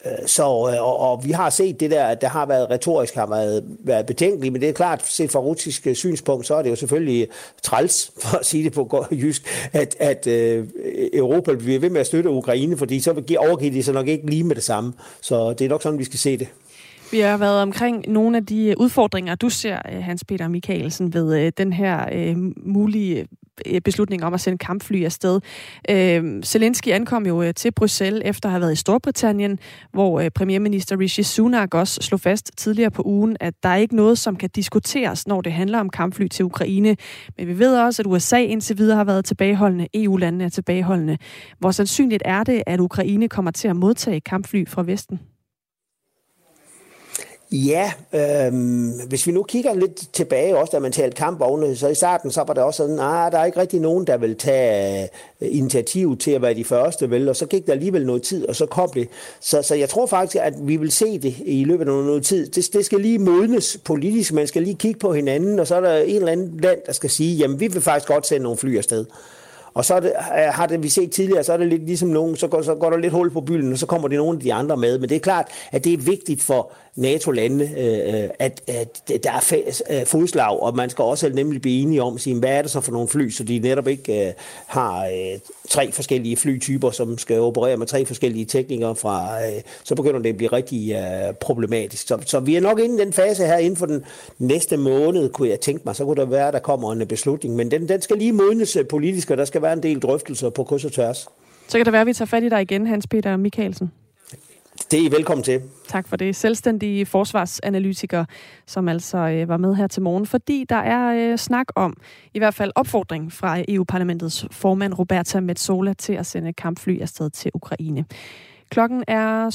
Øh, så, øh, og, og vi har set det der, at der har været retorisk, har været, været betænkeligt, men det er klart, set fra russisk øh, synspunkt, så er det jo selvfølgelig træls, for at sige det på jysk, at, at øh, Europa bliver ved med at støtte Ukraine, fordi så overgiver de sig nok ikke lige med det samme. Så det er nok sådan, vi skal se det. Vi har været omkring nogle af de udfordringer, du ser, Hans Peter Michaelsen, ved den her øh, mulige Øh, beslutning om at sende kampfly afsted. Øh, Zelensky ankom jo øh, til Bruxelles efter at have været i Storbritannien, hvor øh, premierminister Rishi Sunak også slog fast tidligere på ugen, at der er ikke noget, som kan diskuteres, når det handler om kampfly til Ukraine. Men vi ved også, at USA indtil videre har været tilbageholdende, EU-landene er tilbageholdende. Hvor sandsynligt er det, at Ukraine kommer til at modtage kampfly fra Vesten? Ja, øh, hvis vi nu kigger lidt tilbage, også da man talte kampvogne, så i starten så var det også sådan, at der er ikke rigtig nogen, der vil tage øh, initiativ til at være de første, vel? og så gik der alligevel noget tid, og så kom det. Så, så jeg tror faktisk, at vi vil se det i løbet af noget tid. Det, det skal lige modnes politisk, man skal lige kigge på hinanden, og så er der en eller anden land, der skal sige, jamen vi vil faktisk godt sende nogle fly afsted. Og så det, øh, har det, vi set tidligere, så er det lidt ligesom nogen, så går, så går der lidt hul på bylden, og så kommer det nogle af de andre med. Men det er klart, at det er vigtigt for NATO-landene, øh, øh at, at der er øh, fodslag, og man skal også nemlig blive enige om, sige, hvad er det så for nogle fly, så de netop ikke øh, har øh, tre forskellige flytyper, som skal operere med tre forskellige teknikere fra, øh, så begynder det at blive rigtig øh, problematisk. Så, så vi er nok inde i den fase her inden for den næste måned, kunne jeg tænke mig, så kunne der være, der kommer en beslutning, men den, den skal lige modnes politisk, og der skal være en del drøftelser på kryds og tværs. Så kan det være, at vi tager fat i dig igen, Hans Peter Mikkelsen. Det er I velkommen til. Tak for det. Selvstændige forsvarsanalytiker, som altså øh, var med her til morgen, fordi der er øh, snak om, i hvert fald opfordring fra EU-parlamentets formand Roberta Metsola til at sende kampfly afsted til Ukraine. Klokken er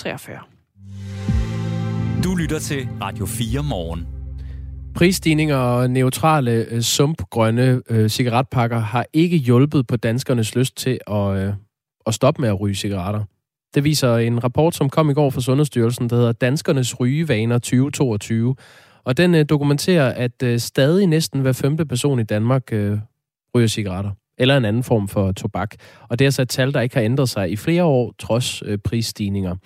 7.43. Du lytter til Radio 4 morgen. Prisstigninger og neutrale øh, sumpgrønne øh, cigaretpakker har ikke hjulpet på danskernes lyst til at, øh, at stoppe med at ryge cigaretter. Det viser en rapport, som kom i går fra Sundhedsstyrelsen, der hedder Danskernes rygevaner 2022. Og den øh, dokumenterer, at øh, stadig næsten hver femte person i Danmark øh, ryger cigaretter. eller en anden form for tobak. Og det er så et tal, der ikke har ændret sig i flere år, trods øh, prisstigninger.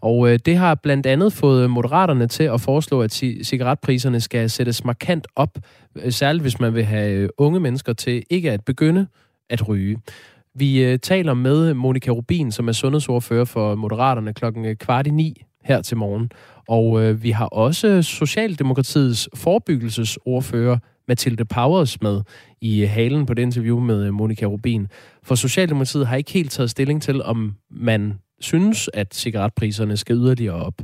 Og øh, det har blandt andet fået moderaterne til at foreslå, at cigaretpriserne skal sættes markant op, øh, særligt hvis man vil have øh, unge mennesker til ikke at begynde at ryge. Vi øh, taler med Monika Rubin, som er sundhedsordfører for Moderaterne klokken øh, kvart i ni her til morgen. Og øh, vi har også Socialdemokratiets forebyggelsesordfører Mathilde Powers med i øh, halen på det interview med Monika Rubin. For Socialdemokratiet har ikke helt taget stilling til, om man synes, at cigaretpriserne skal yderligere op.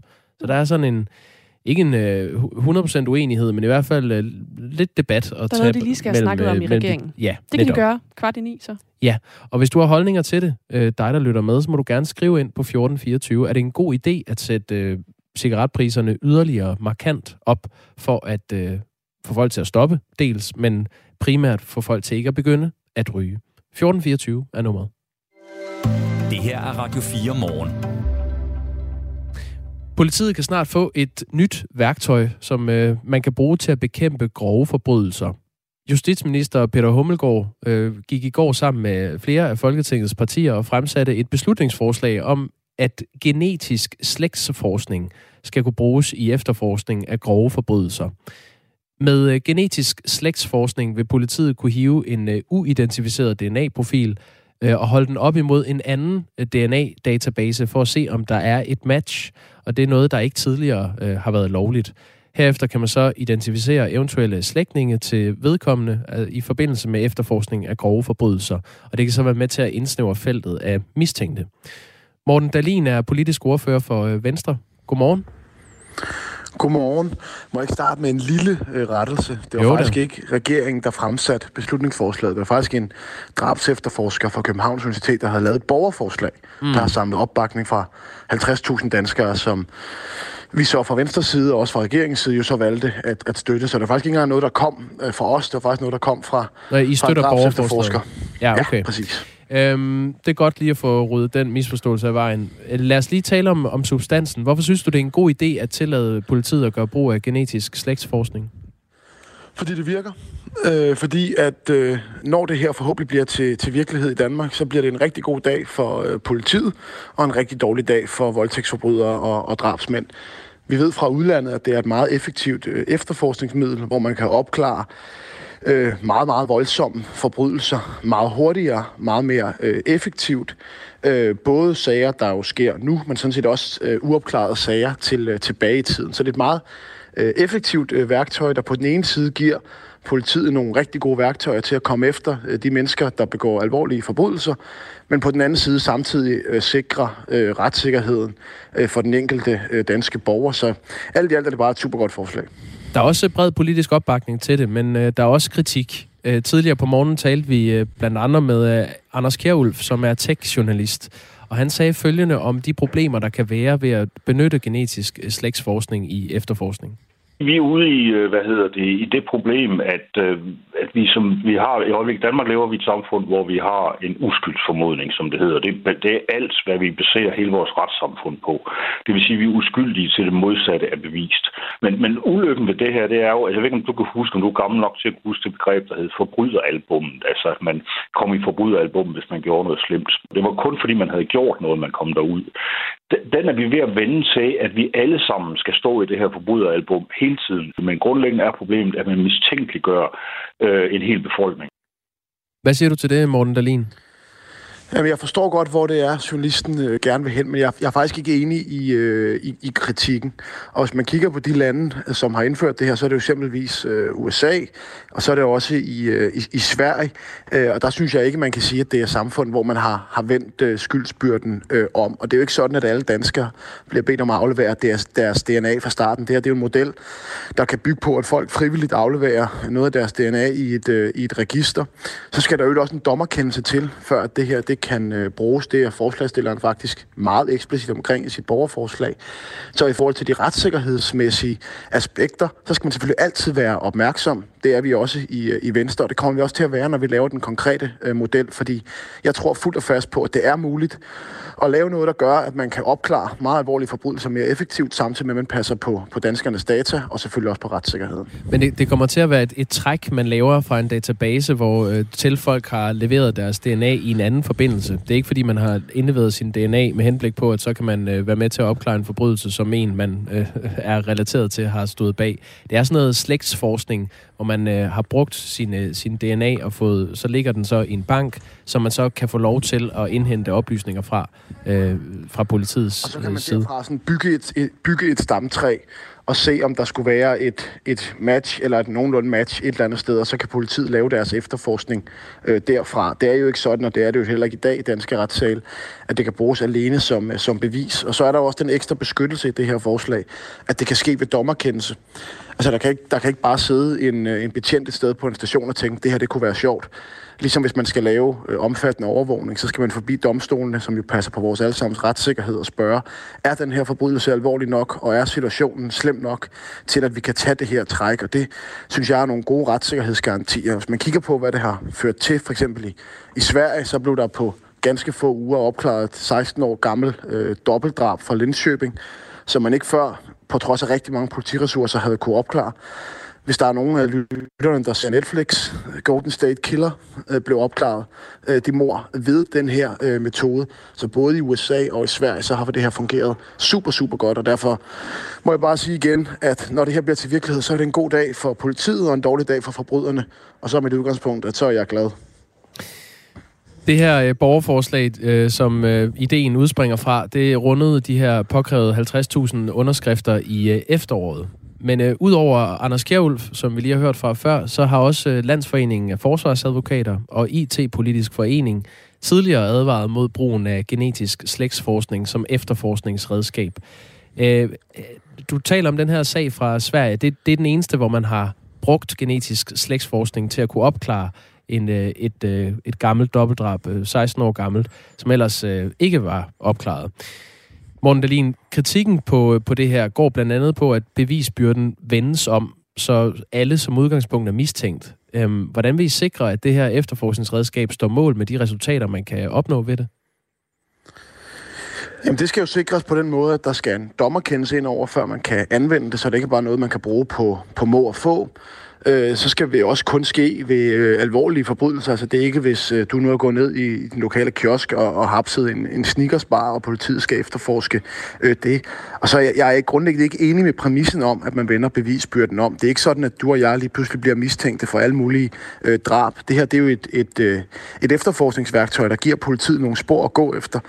Så der er sådan en, ikke en øh, 100% uenighed, men i hvert fald øh, lidt debat. Og der er noget, de lige skal have snakket om i regeringen. Ja, det kan de gøre kvart i ni, så. Ja, og hvis du har holdninger til det, øh, dig der lytter med, så må du gerne skrive ind på 1424. Er det en god idé at sætte øh, cigaretpriserne yderligere markant op for at øh, få folk til at stoppe, dels, men primært få folk til ikke at begynde at ryge. 1424 er nummeret. Her er Radio 4 morgen. Politiet kan snart få et nyt værktøj, som øh, man kan bruge til at bekæmpe grove forbrydelser. Justitsminister Peter Hummelgaard øh, gik i går sammen med flere af Folketingets partier og fremsatte et beslutningsforslag om, at genetisk slægtsforskning skal kunne bruges i efterforskning af grove forbrydelser. Med øh, genetisk slægtsforskning vil politiet kunne hive en øh, uidentificeret DNA-profil øh, og holde den op imod en anden øh, DNA-database for at se, om der er et match. Og det er noget, der ikke tidligere øh, har været lovligt. Herefter kan man så identificere eventuelle slægtninge til vedkommende øh, i forbindelse med efterforskning af grove forbrydelser. Og det kan så være med til at indsnævre feltet af mistænkte. Morten Dalin er politisk ordfører for øh, Venstre. Godmorgen. Godmorgen. Må jeg ikke starte med en lille øh, rettelse? Det var jo, faktisk det. ikke regeringen, der fremsat beslutningsforslaget. Det var faktisk en drabsefterforsker fra Københavns Universitet, der havde lavet et borgerforslag, mm. der har samlet opbakning fra 50.000 danskere, som vi så fra venstre side og også fra regeringens side jo så valgte at, at støtte. Så det var faktisk ikke engang noget, der kom øh, fra os. Det var faktisk noget, der kom fra, Nej, I støtter fra borgerforslaget. Ja, okay. Ja, præcis. Øhm, det er godt lige at få ryddet den misforståelse af vejen. Øh, lad os lige tale om, om substansen. Hvorfor synes du, det er en god idé at tillade politiet at gøre brug af genetisk slægtsforskning? Fordi det virker. Øh, fordi at øh, når det her forhåbentlig bliver til, til virkelighed i Danmark, så bliver det en rigtig god dag for øh, politiet, og en rigtig dårlig dag for voldtægtsforbrydere og, og drabsmænd. Vi ved fra udlandet, at det er et meget effektivt øh, efterforskningsmiddel, hvor man kan opklare øh, meget, meget voldsomme forbrydelser meget hurtigere, meget mere øh, effektivt. Øh, både sager, der jo sker nu, men sådan set også øh, uopklarede sager til, øh, tilbage i tiden. Så det er et meget øh, effektivt øh, værktøj, der på den ene side giver politiet nogle rigtig gode værktøjer til at komme efter øh, de mennesker, der begår alvorlige forbrydelser, men på den anden side samtidig øh, sikre øh, retssikkerheden øh, for den enkelte øh, danske borger. Så alt i alt er det bare et super godt forslag. Der er også bred politisk opbakning til det, men øh, der er også kritik. Øh, tidligere på morgenen talte vi øh, blandt andre med øh, Anders Kjærulf, som er tech-journalist, og han sagde følgende om de problemer, der kan være ved at benytte genetisk øh, slægtsforskning i efterforskning. Vi er ude i, øh, hvad hedder det, i det problem, at, øh, at vi som vi har i øjeblikket Danmark lever vi i et samfund, hvor vi har en uskyldsformodning, som det hedder. Det, det er alt, hvad vi baserer hele vores retssamfund på. Det vil sige, at vi er uskyldige til det modsatte er bevist. Men, men ulykken ved det her, det er jo, altså, jeg ved ikke, om du kan huske, om du er gammel nok til at huske det begreb, der hed forbryderalbummet. Altså, at man kom i forbryderalbummet, hvis man gjorde noget slemt. Det var kun fordi, man havde gjort noget, man kom derud den er vi ved at vende til, at vi alle sammen skal stå i det her forbryderalbum hele tiden. Men grundlæggende er problemet, at man mistænkeliggør øh, en hel befolkning. Hvad siger du til det, Morten Dalin? Jamen, jeg forstår godt, hvor det er, journalisten øh, gerne vil hen, men jeg, jeg er faktisk ikke enig i, øh, i, i kritikken. Og hvis man kigger på de lande, øh, som har indført det her, så er det jo eksempelvis øh, USA, og så er det også i, øh, i, i Sverige. Øh, og der synes jeg ikke, man kan sige, at det er samfund, hvor man har, har vendt øh, skyldsbyrden øh, om. Og det er jo ikke sådan, at alle danskere bliver bedt om at aflevere deres, deres DNA fra starten. Det her det er jo en model, der kan bygge på, at folk frivilligt afleverer noget af deres DNA i et, øh, i et register. Så skal der jo også en dommerkendelse til, før at det her det kan øh, bruges. Det er forslagstilleren faktisk meget eksplicit omkring i sit borgerforslag. Så i forhold til de retssikkerhedsmæssige aspekter, så skal man selvfølgelig altid være opmærksom. Det er vi også i, øh, i Venstre, og det kommer vi også til at være, når vi laver den konkrete øh, model, fordi jeg tror fuldt og fast på, at det er muligt at lave noget, der gør, at man kan opklare meget alvorlige forbrydelser mere effektivt, samtidig med, at man passer på, på danskernes data, og selvfølgelig også på retssikkerheden. Men det, det kommer til at være et, et træk, man laver fra en database, hvor øh, til folk har leveret deres DNA i en anden forbindelse. Det er ikke, fordi man har indleveret sin DNA med henblik på, at så kan man øh, være med til at opklare en forbrydelse, som en, man øh, er relateret til, har stået bag. Det er sådan noget slægtsforskning, hvor man øh, har brugt sin, øh, sin DNA og fået, så ligger den så i en bank, som man så kan få lov til at indhente oplysninger fra, øh, fra politiets og så kan man side. derfra sådan bygge, et, et, bygge et stamtræ og se, om der skulle være et, et match, eller et nogenlunde match et eller andet sted, og så kan politiet lave deres efterforskning øh, derfra. Det er jo ikke sådan, og det er det jo heller ikke i dag i danske retssal, at det kan bruges alene som, som bevis. Og så er der jo også den ekstra beskyttelse i det her forslag, at det kan ske ved dommerkendelse. Altså, der kan ikke, der kan ikke bare sidde en, øh, en betjent et sted på en station og tænke, det her det kunne være sjovt. Ligesom hvis man skal lave øh, omfattende overvågning, så skal man forbi domstolene, som jo passer på vores allesammens retssikkerhed og spørge, er den her forbrydelse alvorlig nok, og er situationen slem nok til, at vi kan tage det her træk? Og det synes jeg er nogle gode retssikkerhedsgarantier. Hvis man kigger på, hvad det har ført til, for eksempel i, i Sverige, så blev der på ganske få uger opklaret et 16 år gammel øh, dobbeltdrab fra Linköping, som man ikke før, på trods af rigtig mange politiressourcer, havde kunne opklare. Hvis der er nogen af lytterne, der ser Netflix, Golden State Killer øh, blev opklaret, øh, de mor ved den her øh, metode. Så både i USA og i Sverige, så har det her fungeret super, super godt, og derfor må jeg bare sige igen, at når det her bliver til virkelighed, så er det en god dag for politiet og en dårlig dag for forbryderne. Og så er mit udgangspunkt, at så er jeg glad. Det her øh, borgerforslag, øh, som øh, ideen udspringer fra, det rundede de her påkrævede 50.000 underskrifter i øh, efteråret. Men øh, udover Anders Kjærulf, som vi lige har hørt fra før, så har også øh, Landsforeningen af Forsvarsadvokater og IT-politisk forening tidligere advaret mod brugen af genetisk slægtsforskning som efterforskningsredskab. Øh, øh, du taler om den her sag fra Sverige. Det, det er den eneste, hvor man har brugt genetisk slægtsforskning til at kunne opklare en, øh, et, øh, et gammelt dobbeltdrab, øh, 16 år gammelt, som ellers øh, ikke var opklaret. Morten Dahlin, kritikken på, øh, på det her går blandt andet på, at bevisbyrden vendes om, så alle som udgangspunkt er mistænkt. Øhm, hvordan vil I sikre, at det her efterforskningsredskab står mål med de resultater, man kan opnå ved det? Jamen, det skal jo sikres på den måde, at der skal en dommerkendelse ind over, før man kan anvende det, så det ikke bare er noget, man kan bruge på, på må og få øh, så skal det også kun ske ved øh, alvorlige forbrydelser. Altså det er ikke, hvis øh, du nu er gået ned i, den lokale kiosk og, og hapset en, en sneakersbar, og politiet skal efterforske øh, det. Og så jeg, jeg er grundlæggende ikke enig med præmissen om, at man vender bevisbyrden om. Det er ikke sådan, at du og jeg lige pludselig bliver mistænkte for alle mulige øh, drab. Det her det er jo et, et, øh, et efterforskningsværktøj, der giver politiet nogle spor at gå efter.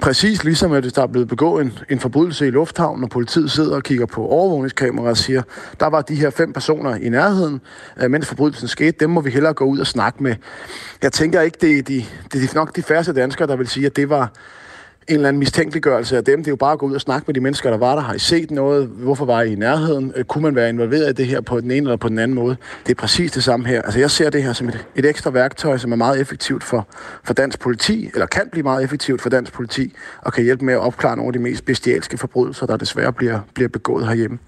Præcis ligesom at hvis der er blevet begået en, en forbrydelse i lufthavnen, og politiet sidder og kigger på overvågningskameraer og siger, der var de her fem personer i nærheden, øh, mens forbrydelsen skete, dem må vi hellere gå ud og snakke med. Jeg tænker ikke, det er, de, det er nok de færreste danskere, der vil sige, at det var en eller anden mistænkeliggørelse af dem. Det er jo bare at gå ud og snakke med de mennesker, der var der. Har I set noget? Hvorfor var I i nærheden? Øh, kunne man være involveret i det her på den ene eller på den anden måde? Det er præcis det samme her. Altså jeg ser det her som et, et ekstra værktøj, som er meget effektivt for, for dansk politi, eller kan blive meget effektivt for dansk politi, og kan hjælpe med at opklare nogle af de mest bestialske forbrydelser, der desværre bliver, bliver begået herhjemme.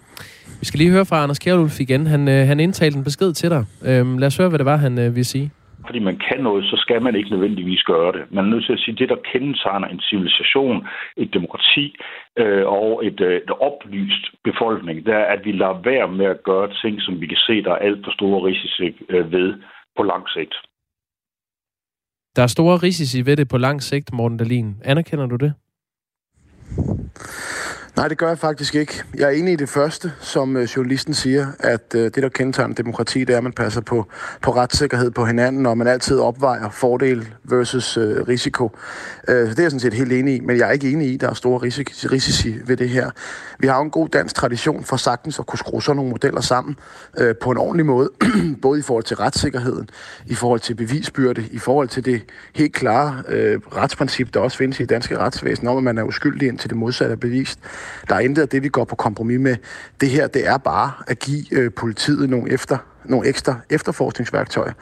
Vi skal lige høre fra Anders Kjærulf igen. Han, øh, han indtalte en besked til dig. Øhm, lad os høre, hvad det var, han øh, ville sige. Fordi man kan noget, så skal man ikke nødvendigvis gøre det. Man er nødt til at sige, at det, der kendetegner en civilisation, et demokrati øh, og et, øh, et oplyst befolkning, det er, at vi lader være med at gøre ting, som vi kan se, der er alt for store risici øh, ved på lang sigt. Der er store risici ved det på lang sigt, Morten Dahlin. Anerkender du det? Nej, det gør jeg faktisk ikke. Jeg er enig i det første, som øh, journalisten siger, at øh, det, der kendetegner demokrati, det er, at man passer på, på retssikkerhed på hinanden, og man altid opvejer fordel versus øh, risiko. Øh, så det er jeg sådan set helt enig i, men jeg er ikke enig i, at der er store risik- risici ved det her. Vi har jo en god dansk tradition for sagtens at kunne skrue sådan nogle modeller sammen øh, på en ordentlig måde, både i forhold til retssikkerheden, i forhold til bevisbyrde, i forhold til det helt klare øh, retsprincip, der også findes i det danske retsvæsen, om at man er uskyldig indtil det modsatte er bevist. Der er intet af det, vi går på kompromis med. Det her, det er bare at give øh, politiet nogle efter nogle ekstra efterforskningsværktøjer.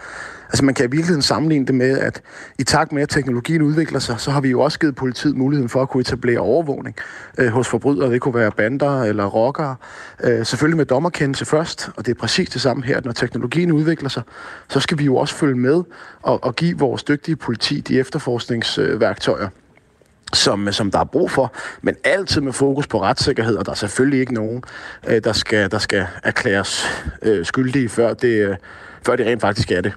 Altså man kan i virkeligheden sammenligne det med, at i takt med, at teknologien udvikler sig, så har vi jo også givet politiet muligheden for at kunne etablere overvågning øh, hos forbrydere. Det kunne være bander eller rockere. Øh, selvfølgelig med dommerkendelse først, og det er præcis det samme her, at når teknologien udvikler sig, så skal vi jo også følge med og, og give vores dygtige politi de efterforskningsværktøjer som, som der er brug for, men altid med fokus på retssikkerhed, og der er selvfølgelig ikke nogen, øh, der, skal, der skal erklæres øh, skyldige, før det, øh, før det rent faktisk er det.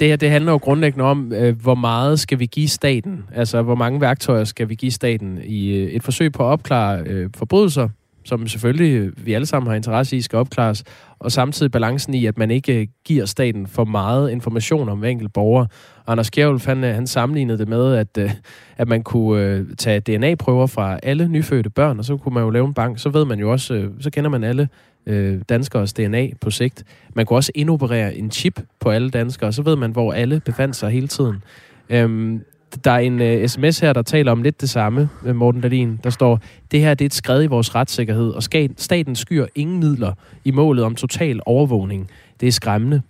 Det her det handler jo grundlæggende om, øh, hvor meget skal vi give staten? Altså, hvor mange værktøjer skal vi give staten i øh, et forsøg på at opklare øh, forbrydelser, som selvfølgelig øh, vi alle sammen har interesse i, skal opklares, og samtidig balancen i, at man ikke øh, giver staten for meget information om enkelt borger. Anders Kjærulf, han, øh, han sammenlignede det med, at, øh, at man kunne tage DNA-prøver fra alle nyfødte børn, og så kunne man jo lave en bank. Så ved man jo også, så kender man alle øh, danskers DNA på sigt. Man kunne også indoperere en chip på alle danskere, og så ved man, hvor alle befandt sig hele tiden. Øhm, der er en øh, uh, sms her, der taler om lidt det samme, øh, Morten Dahlin. Der står, det her det er et skred i vores retssikkerhed, og staten skyer ingen midler i målet om total overvågning. Det er skræmmende.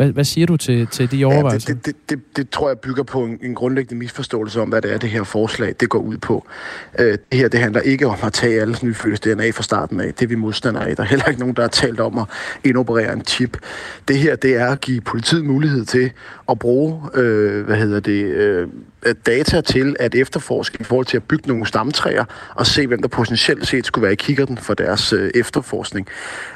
Hvad, hvad siger du til, til de overvejelser? Ja, det, det, det, det tror jeg bygger på en, en grundlæggende misforståelse om, hvad det er, det her forslag det går ud på. Uh, det her det handler ikke om at tage alles nyfødte DNA fra starten af. Det er vi modstandere af. Der er heller ikke nogen, der har talt om at indoperere en chip. Det her det er at give politiet mulighed til at bruge uh, hvad hedder det, uh, Øh, data til at efterforske i forhold til at bygge nogle stamtræer og se, hvem der potentielt set skulle være i kikkerten for deres øh, efterforskning.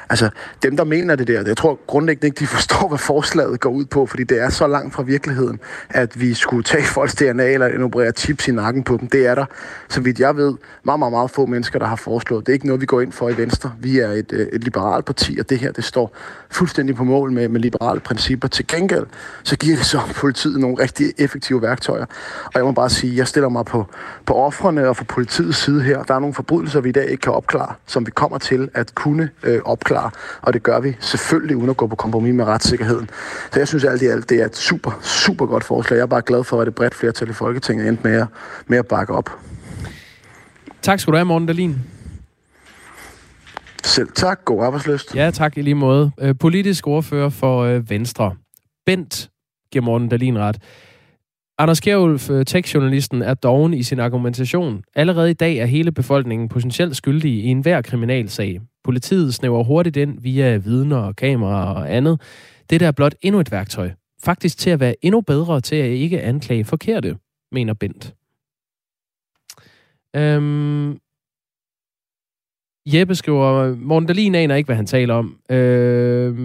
Altså, dem der mener det der, jeg tror grundlæggende ikke, de forstår, hvad forslaget går ud på, fordi det er så langt fra virkeligheden, at vi skulle tage folks DNA eller operere chips i nakken på dem. Det er der, så vidt jeg ved, meget, meget, meget få mennesker, der har foreslået. Det er ikke noget, vi går ind for i Venstre. Vi er et, øh, et liberalt parti, og det her, det står fuldstændig på mål med, med liberale principper. Til gengæld, så giver det så politiet nogle rigtig effektive værktøjer. Og jeg må bare sige, at jeg stiller mig på, på offrene og for politiets side her. Der er nogle forbrydelser, vi i dag ikke kan opklare, som vi kommer til at kunne øh, opklare. Og det gør vi selvfølgelig uden at gå på kompromis med retssikkerheden. Så jeg synes alt i alt, det er et super, super godt forslag. Jeg er bare glad for, at det bredt flertal i Folketinget endte med at, med at bakke op. Tak skal du have, Morten Dahlin. Selv tak. God arbejdsløst. Ja, tak i lige måde. Øh, politisk ordfører for øh, Venstre. Bent giver Morten Dahlin ret. Anders Kjærulf, øh, tekstjournalisten, er doven i sin argumentation. Allerede i dag er hele befolkningen potentielt skyldig i enhver kriminalsag. Politiet snæver hurtigt ind via vidner og kameraer og andet. Det der er blot endnu et værktøj. Faktisk til at være endnu bedre til at ikke anklage forkerte, mener Bent. Øhm, Jeppe skriver, Morten Dahlin aner ikke, hvad han taler om. Øh,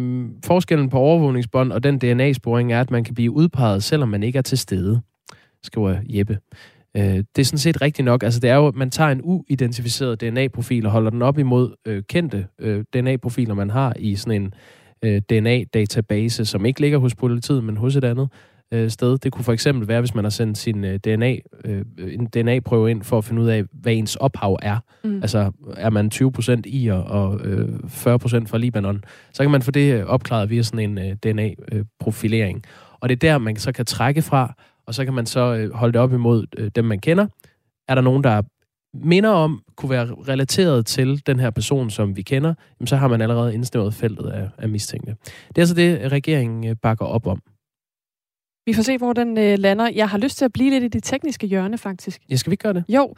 forskellen på overvågningsbånd og den DNA-sporing er, at man kan blive udpeget, selvom man ikke er til stede, skriver Jeppe. Øh, det er sådan set rigtigt nok. Altså, det er jo, at man tager en uidentificeret DNA-profil og holder den op imod øh, kendte øh, DNA-profiler, man har i sådan en øh, DNA-database, som ikke ligger hos politiet, men hos et andet øh, sted. Det kunne for eksempel være, hvis man har sendt sin øh, DNA, øh, en DNA-prøve ind for at finde ud af, hvad ens ophav er. Mm. Altså, er man 20% i og, øh, 40% fra Libanon, så kan man få det øh, opklaret via sådan en øh, DNA-profilering. Og det er der, man så kan trække fra, og så kan man så øh, holde det op imod øh, dem, man kender. Er der nogen, der minder om, kunne være relateret til den her person, som vi kender, jamen, så har man allerede indsnævret feltet af, af mistænkte. Det er altså det, regeringen øh, bakker op om. Vi får se, hvor den øh, lander. Jeg har lyst til at blive lidt i det tekniske hjørne, faktisk. Ja, skal vi gøre det? Jo.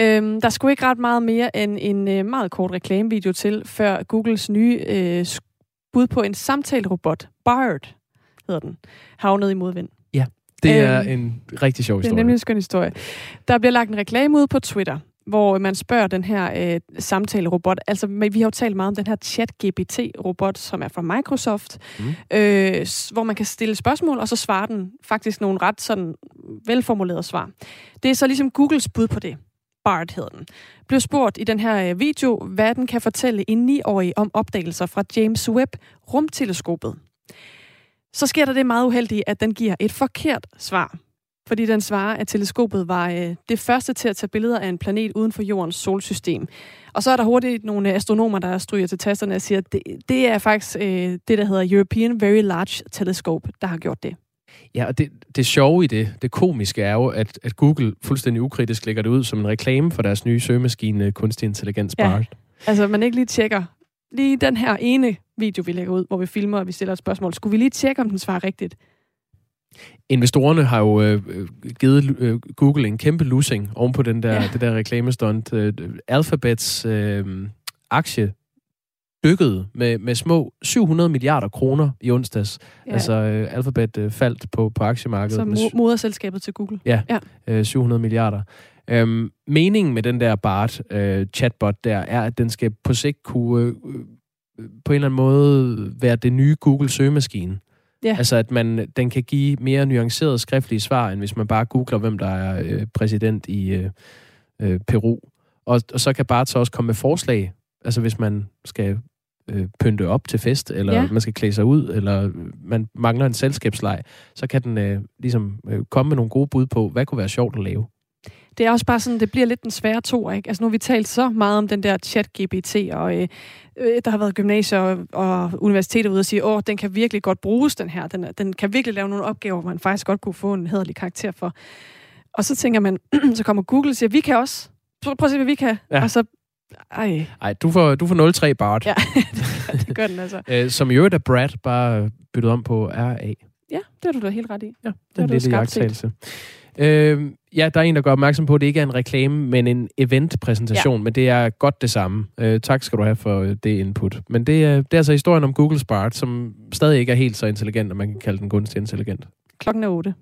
Øhm, der skulle ikke ret meget mere end en øh, meget kort reklamevideo til, før Googles nye øh, bud på en samtalerobot, Bard hedder den, havnede i modvind. Ja, det er øhm, en rigtig sjov historie. Det er nemlig en skøn historie. Der bliver lagt en reklame ud på Twitter, hvor man spørger den her øh, samtalerobot. Altså, vi har jo talt meget om den her chat-GPT-robot, som er fra Microsoft, mm. øh, hvor man kan stille spørgsmål, og så svarer den faktisk nogle ret sådan velformulerede svar. Det er så ligesom Googles bud på det. Bart hedder den. Blev spurgt i den her øh, video, hvad den kan fortælle en 9-årig om opdagelser fra James Webb rumteleskopet. Så sker der det meget uheldige, at den giver et forkert svar fordi den svarer, at teleskopet var øh, det første til at tage billeder af en planet uden for jordens solsystem. Og så er der hurtigt nogle astronomer, der stryger til tasterne og siger, at det, det er faktisk øh, det, der hedder European Very Large Telescope, der har gjort det. Ja, og det, det sjove i det, det komiske er jo, at, at Google fuldstændig ukritisk lægger det ud som en reklame for deres nye søgemaskine kunstig intelligens, BART. Ja, altså man ikke lige tjekker lige den her ene video, vi lægger ud, hvor vi filmer, og vi stiller et spørgsmål. Skulle vi lige tjekke, om den svarer rigtigt? Investorerne har jo øh, givet øh, Google en kæmpe losing oven på den der, ja. det der reklamestunt. Øh, Alphabets øh, aktie dykkede med, med små 700 milliarder kroner i onsdags. Ja. Altså øh, Alphabet øh, faldt på, på aktiemarkedet. Så mo- moderselskabet til Google. Ja, ja. Øh, 700 milliarder. Øhm, meningen med den der BART øh, chatbot der, er, at den skal på sigt kunne øh, på en eller anden måde være det nye Google søgemaskine. Ja. Altså, at man, den kan give mere nuancerede skriftlige svar, end hvis man bare googler, hvem der er øh, præsident i øh, øh, Peru. Og, og så kan BART så også komme med forslag, altså hvis man skal øh, pynte op til fest, eller ja. man skal klæde sig ud, eller man mangler en selskabsleg, så kan den øh, ligesom øh, komme med nogle gode bud på, hvad kunne være sjovt at lave. Det er også bare sådan, det bliver lidt den svære to, ikke? Altså nu har vi talt så meget om den der chat-GPT, og øh, øh, der har været gymnasier og, og universiteter ude og sige, åh, den kan virkelig godt bruges, den her. Den, den kan virkelig lave nogle opgaver, man faktisk godt kunne få en hederlig karakter for. Og så tænker man, så kommer Google og siger, vi kan også. Prøv, prøv at se, hvad vi kan. Ja. Og så ej. Ej, du får, du får 0,3 Bart. Ja, det, det gør den altså. Æ, som i øvrigt er Brad bare byttet om på RA. Ja, det har du da helt ret i. Ja, det er en lille jagttagelse. Øh, ja, der er en, der gør opmærksom på, at det ikke er en reklame, men en eventpræsentation, ja. men det er godt det samme. Øh, tak skal du have for det input. Men det er, det er altså historien om Google Bart, som stadig ikke er helt så intelligent, at man kan kalde den gunstig intelligent. Klokken er 8.